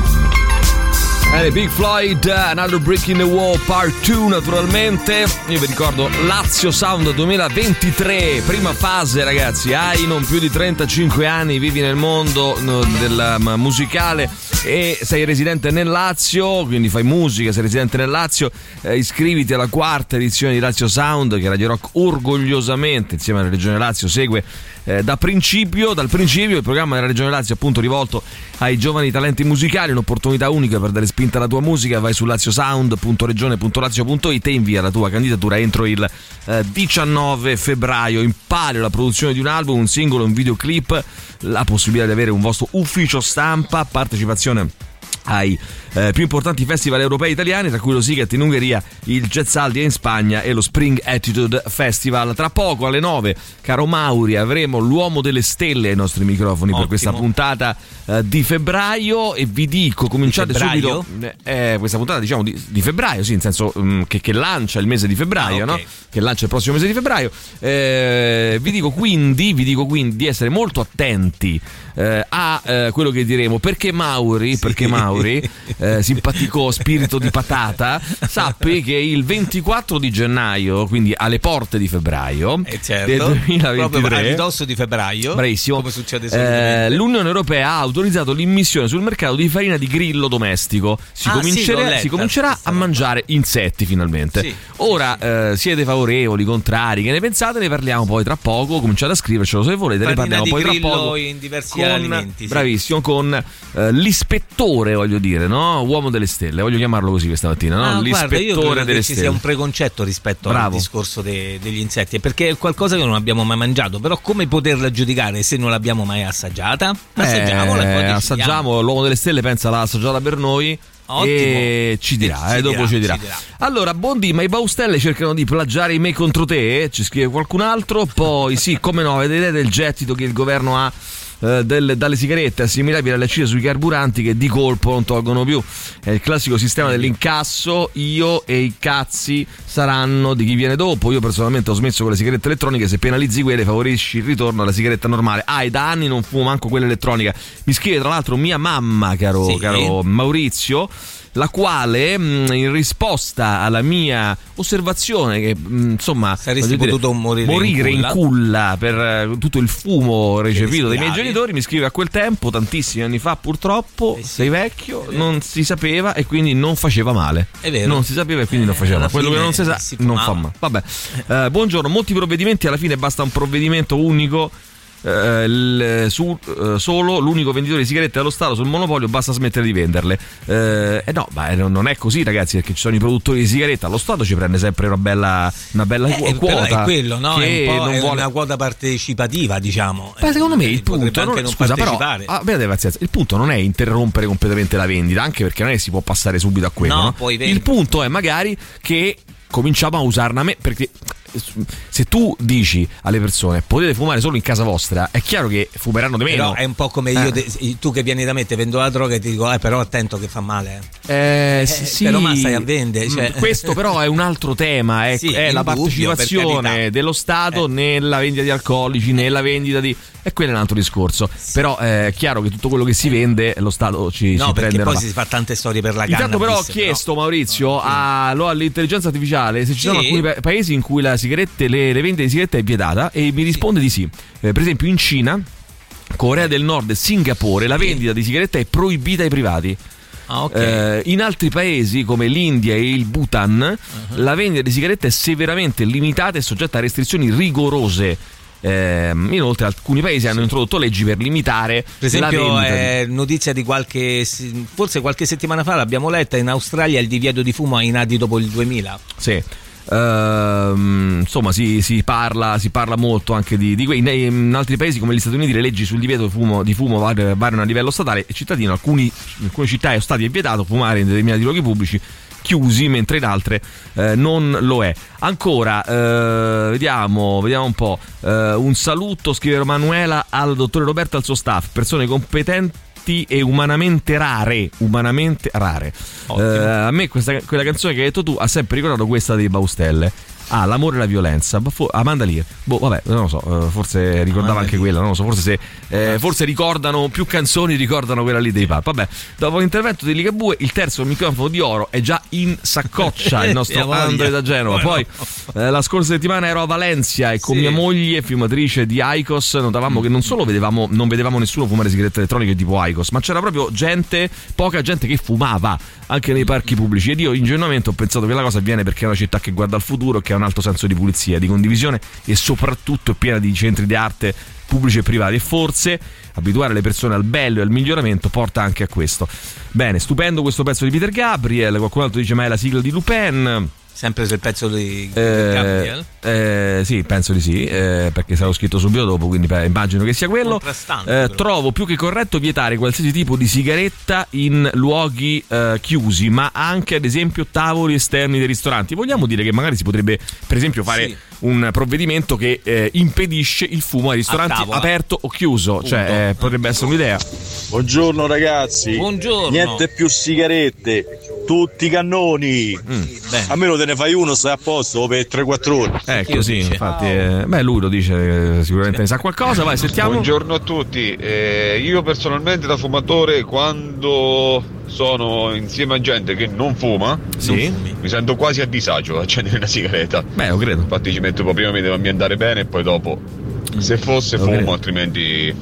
Eh, Big Floyd, Another Brick in the Wall Part 2 naturalmente. Io vi ricordo Lazio Sound 2023, prima fase ragazzi, hai non più di 35 anni, vivi nel mondo del um, musicale e sei residente nel Lazio, quindi fai musica, sei residente nel Lazio, eh, iscriviti alla quarta edizione di Lazio Sound che Radio Rock orgogliosamente insieme alla Regione Lazio segue eh, da principio, dal principio il programma della Regione Lazio appunto rivolto ai giovani talenti musicali, un'opportunità unica per dare spinta alla tua musica, vai su laziosound.regione.lazio.it e invia la tua candidatura entro il eh, 19 febbraio, in palio la produzione di un album, un singolo, un videoclip, la possibilità di avere un vostro ufficio stampa, partecipazione ai eh, più importanti festival europei italiani, tra cui lo Siget in Ungheria, il Jazzaldia in Spagna e lo Spring Attitude Festival. Tra poco alle 9, caro Mauri, avremo l'uomo delle stelle ai nostri microfoni
Ottimo.
per questa puntata eh, di febbraio e vi dico, cominciate
Di
subito eh, questa puntata diciamo di, di febbraio, sì, in senso mm, che, che lancia il mese di febbraio,
Ah, ok.
no? Che lancia il prossimo mese di febbraio. Eh, vi dico quindi, vi dico quindi di essere molto attenti eh, a eh, quello che diremo perché Mauri, perché Mauri eh, simpatico spirito di patata, sappi che il 24 di gennaio, quindi alle porte di febbraio
Eh, certo.
del
Proprio a
2023,
ridosso di febbraio.
Bravissimo. Eh. L'Unione Europea ha autorizzato l'immissione sul mercato di farina di grillo domestico. Si
Ah, sì,
comincerà,
l'ho letta
si comincerà a mangiare insetti finalmente.
Sì,
Ora eh, siete favorevoli, contrari, che ne pensate? Ne parliamo poi tra poco. Cominciate a scrivercelo se volete. ne parliamo poi tra poco.
in diversi
con-
alimenti, sì.
Bravissimo, con eh, l'ispettore, voglio dire, no? Uomo delle stelle, voglio chiamarlo così questa mattina, no?
Ah, guarda,
l'ispettore
credo
delle
che ci
stelle.
sia un preconcetto rispetto al
Bravo.
discorso de- degli insetti, perché è qualcosa che non abbiamo mai mangiato, però come poterla giudicare se non l'abbiamo mai assaggiata? Assaggiamola e poi
Eh, assaggiamo, l'uomo delle stelle pensa l'ha assaggiata per noi.
Ottimo.
E ci dirà,
Ci
eh, dopo
dirà,
ci dirà.
ci dirà.
Allora, Bondi, ma i Baustelle cercano di plagiare i me contro te? Ci scrive qualcun altro. Poi, sì, come no, idea del gettito che il governo ha eh, del- dalle sigarette assimilabili alle accise sui carburanti che di colpo non tolgono più. È il classico sistema dell'incasso, io e i cazzi saranno di chi viene dopo. Io personalmente ho smesso con le sigarette elettroniche, se penalizzi quelle favorisci il ritorno alla sigaretta normale. Ah, e da anni non fumo manco quella elettronica. Mi scrive tra l'altro mia mamma, caro,
Sì.
caro Maurizio la quale mh, in risposta alla mia osservazione che mh, insomma
Saresti
dire,
potuto morire in
in
culla.
culla per eh, tutto il fumo recepito dai miei genitori mi scrive a quel tempo tantissimi anni fa purtroppo
Eh
sei vecchio non si sapeva e quindi non faceva male.
È vero.
non si sapeva e quindi non faceva quello che non si sa
si
non fa male. Vabbè Eh, buongiorno molti provvedimenti alla fine basta un provvedimento unico eh, il- su, eh, solo l'unico venditore di sigarette allo Stato sul monopolio basta smettere di venderle eh, eh no ma eh, non è così ragazzi perché ci sono i produttori di sigarette allo Stato ci prende sempre una bella, una bella
Eh,
quota
è quello, no?
che
è un
non
è
vuole
una quota partecipativa, diciamo.
Beh, secondo me il punto non,
non
scusa, però, ah, pazienza, il punto non è interrompere completamente la vendita, anche perché non è che si può passare subito a quello.
No,
no? il punto è magari che cominciamo a me perché se tu dici alle persone potete fumare solo in casa vostra, è chiaro che fumeranno di meno.
Però è un po' come io,
Eh.
te- tu che vieni da me, ti vendo la droga e ti dico, eh, però attento che fa male.
Eh,
Eh,
sì, sì.
però ma stai a vendere, cioè-
Mm, Questo però è un altro tema, è,
Sì,
è la
indubbio, per
partecipazione dello Stato
Eh.
nella vendita di alcolici, nella vendita di... E quello è un altro discorso. Però eh, è chiaro che tutto quello che si vende lo Stato ci,
No,
ci prende
poi
roba.
si fa tante storie per la
Intanto
cannabis.
però ho chiesto Maurizio a- lo- all'intelligenza artificiale se ci sono
Sì.
alcuni pa- paesi in cui la sigarette, le, le vendite di sigarette è vietata e mi risponde di sì. Eh, per esempio in Cina, Corea del Nord e Singapore la vendita di sigarette è proibita ai privati.
Ah, ok.
Eh, in altri paesi come l'India e il Bhutan
Uh-huh.
la vendita di sigarette è severamente limitata e soggetta a restrizioni rigorose. Ehm, inoltre alcuni paesi hanno introdotto leggi per limitare
Per esempio, è notizia di qualche, forse qualche settimana fa l'abbiamo letta, in Australia il divieto di fumo ai nati dopo il 2000.
Sì. Ehm, insomma, si, si parla, si parla molto anche di, di in, in altri paesi come gli Stati Uniti le leggi sul divieto di fumo, di fumo var- variano a livello statale e cittadino. Alcuni, in alcune città o stati è vietato fumare in determinati luoghi pubblici chiusi, mentre in altre eh, non lo è. Ancora, eh, vediamo, vediamo un po'. Eh, un saluto, scrive Manuela, al dottore Roberto e al suo staff, persone competenti e umanamente rare, umanamente rare. Eh, a me questa, quella canzone che hai detto tu ha sempre ricordato questa dei Baustelle. Ah, l'amore e la violenza. Fo- Amanda Lear. Boh, vabbè, non lo so, eh, forse ricordava anche quella, non lo so, forse se eh, forse ricordano più canzoni, ricordano quella lì dei Pap. Vabbè, dopo l'intervento di Ligabue, il terzo microfono di oro è già in saccoccia il nostro. Andre da Genova. Poi eh, la scorsa settimana ero a Valencia e con
Sì.
mia moglie, fumatrice di Icos, notavamo che non solo vedevamo, non vedevamo nessuno fumare sigarette elettroniche tipo Icos, ma c'era proprio gente, poca gente che fumava anche nei parchi pubblici. Ed io ingenuamente ho pensato che la cosa avviene perché è una città che guarda al futuro che ha un alto senso di pulizia, di condivisione e soprattutto piena di centri di arte pubblici e privati e forse abituare le persone al bello e al miglioramento porta anche a questo. Bene, stupendo questo pezzo di Peter Gabriel, qualcun altro dice ma è la sigla di Lupin.
Sempre sul pezzo di
Eh, eh, sì, penso di sì, eh, perché sarò scritto subito dopo, quindi beh, immagino che sia quello. Eh, trovo più che corretto vietare qualsiasi tipo di sigaretta in luoghi eh, chiusi, ma anche ad esempio tavoli esterni dei ristoranti. Vogliamo dire che magari si potrebbe, per esempio, fare
Sì.
Un provvedimento che eh, impedisce il fumo ai ristoranti aperto o chiuso, cioè eh, potrebbe essere un'idea.
Buongiorno ragazzi.
Buongiorno.
Niente più sigarette, tutti cannoni.
Mm,
A meno te ne fai uno, stai a posto per 3-4 ore.
Eh, così, infatti, eh, beh, lui lo dice, sicuramente ne sa qualcosa. Vai, sentiamo.
Buongiorno a tutti, Eh, io personalmente da fumatore quando sono insieme a gente che non fuma
Sì.
mi sento quasi a disagio accendere una sigaretta.
Beh, lo credo.
Infatti ci metto prima mi devo ambientare bene e poi dopo se fosse
Lo
fumo,
credo.
altrimenti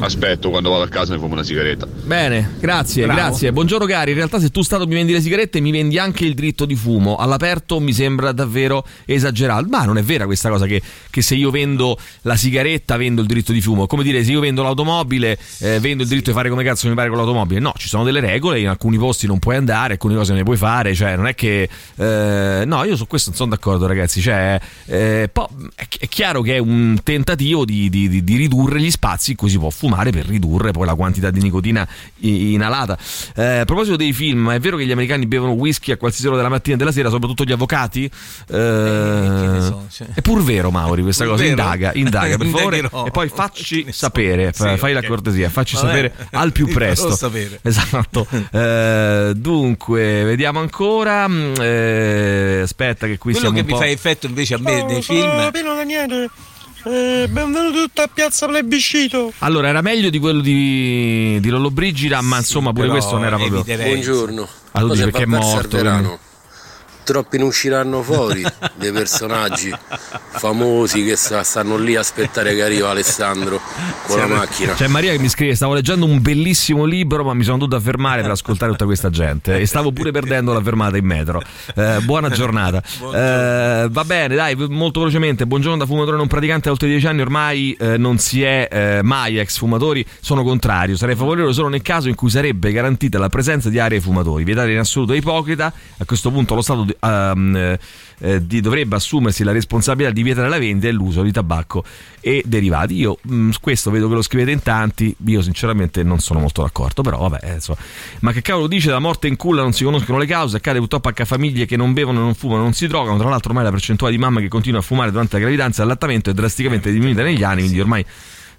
aspetto quando vado a casa e mi fumo una sigaretta.
Bene, grazie,
Bravo.
grazie. Buongiorno cari, in realtà se tu Stato mi vendi le sigarette mi vendi anche il diritto di fumo. All'aperto mi sembra davvero esagerato. Ma non è vera questa cosa che, che se io vendo la sigaretta vendo il diritto di fumo. Come dire, se io vendo l'automobile eh, vendo il diritto di fare come cazzo mi pare con l'automobile. No, ci sono delle regole, in alcuni posti non puoi andare, alcune cose ne puoi fare. Cioè, non è che... eh, no, io su questo non sono d'accordo ragazzi. Cioè, eh, è chiaro che è un tentativo di, di- di- di ridurre gli spazi in cui si può fumare per ridurre poi la quantità di nicotina inalata. Eh, a proposito dei film, è vero che gli americani bevono whisky a qualsiasi ora della mattina e della sera, soprattutto gli avvocati? Eh,
so, cioè.
È pur vero, Mauri, questa cosa.
vero?
Indaga, indaga per favore. E poi facci sapere,
Sì,
fa- fai la
ok.
cortesia, facci
Vabbè.
sapere al più presto.
sapere.
Esatto. Eh, dunque, vediamo ancora. mm, eh, aspetta, che qui
Quello
siamo
che
un
mi
po'.
fa effetto invece a me nei film
Pino Daniele, eh, benvenuto tutta a Piazza Plebiscito.
Allora, era meglio di quello di, di Lollobrigida, ma insomma, pure questo non era proprio.
Buongiorno.
Tu dici
Cosa
perché è morto.
Serverano? Troppi ne usciranno fuori dei personaggi famosi che sta- stanno lì a aspettare che arriva Alessandro con la macchina.
C'è Maria che mi scrive: Stavo leggendo un bellissimo libro, ma mi sono dovuto fermare per ascoltare tutta questa gente. E stavo pure perdendo la fermata in metro. Eh, buona giornata. Eh, va bene, dai, molto velocemente. Buongiorno da fumatore non praticante da oltre 10 anni. Ormai eh, non si è eh, mai ex fumatori. Sono contrario. Sarei favorevole solo nel caso in cui sarebbe garantita la presenza di aree fumatori. Vietare in assoluto è ipocrita. A questo punto lo Stato ehm, eh, di- dovrebbe assumersi la responsabilità di vietare la vendita e l'uso di tabacco e derivati. Io mh, su questo vedo che lo scrivete in tanti, io sinceramente non sono molto d'accordo, però vabbè, eh, insomma. ma che cavolo dice la morte in culla non si conoscono le cause, accade purtroppo anche a famiglie che non bevono, non fumano, non si drogano, tra l'altro ormai la percentuale di mamme che continua a fumare durante la gravidanza e l'allattamento è drasticamente diminuita negli anni, quindi ormai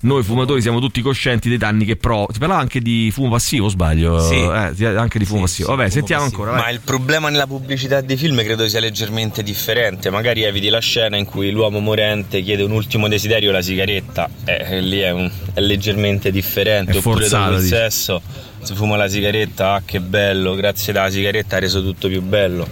noi fumatori siamo tutti coscienti dei danni che pro. Si parlava anche di fumo passivo, o sbaglio?
Sì.
Eh, sì, anche di fumo passivo. Vabbè, sentiamo ancora. vai.
Ma il problema nella pubblicità dei film credo sia leggermente differente. Magari eviti la scena in cui l'uomo morente chiede un ultimo desiderio, la sigaretta. Eh, lì è, un- è leggermente differente.
È
Oppure
forzata,
dopo il sesso, si fuma la sigaretta, ah che bello, grazie alla sigaretta ha reso tutto più bello.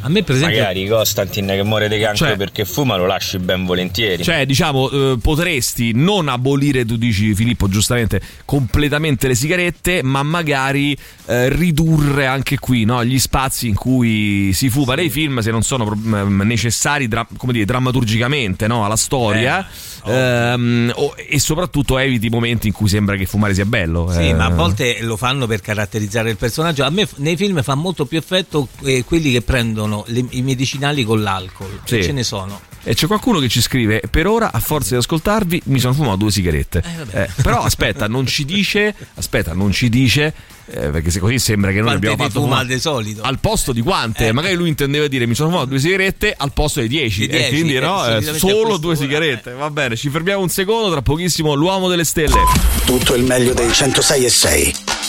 A me, per esempio-
Magari Costantin che muore di cancro
Cioè-
perché fuma lo lasci ben volentieri.
Cioè, diciamo, eh, potresti non abolire, tu dici Filippo giustamente, completamente le sigarette, ma magari eh, ridurre anche qui no, gli spazi in cui si fuma nei film se non sono pro- m- necessari dra- come dire, drammaturgicamente no, alla storia. Ehm, o- e soprattutto eviti i momenti in cui sembra che fumare sia bello.
Sì,
Eh,
ma a volte lo fanno per caratterizzare il personaggio. A me nei film fa molto più effetto eh, quelli che prendono le- i medicinali con l'alcol.
Sì.
Ce ne sono.
E c'è qualcuno che ci scrive: Per ora, a forza di ascoltarvi, mi sono fumato due sigarette. Eh, però aspetta, non ci dice. Aspetta, non ci dice. eh, perché se così sembra che noi
Quante
abbiamo fatto
fuma di solito?
al posto di quante? Magari lui intendeva dire mi sono fumato due sigarette al posto di dieci.
Di
e
10,
quindi
eh,
no, eh, solo due sigarette. Va bene, ci fermiamo un secondo. Tra pochissimo, l'uomo delle stelle.
Tutto il meglio dei 106 e 6.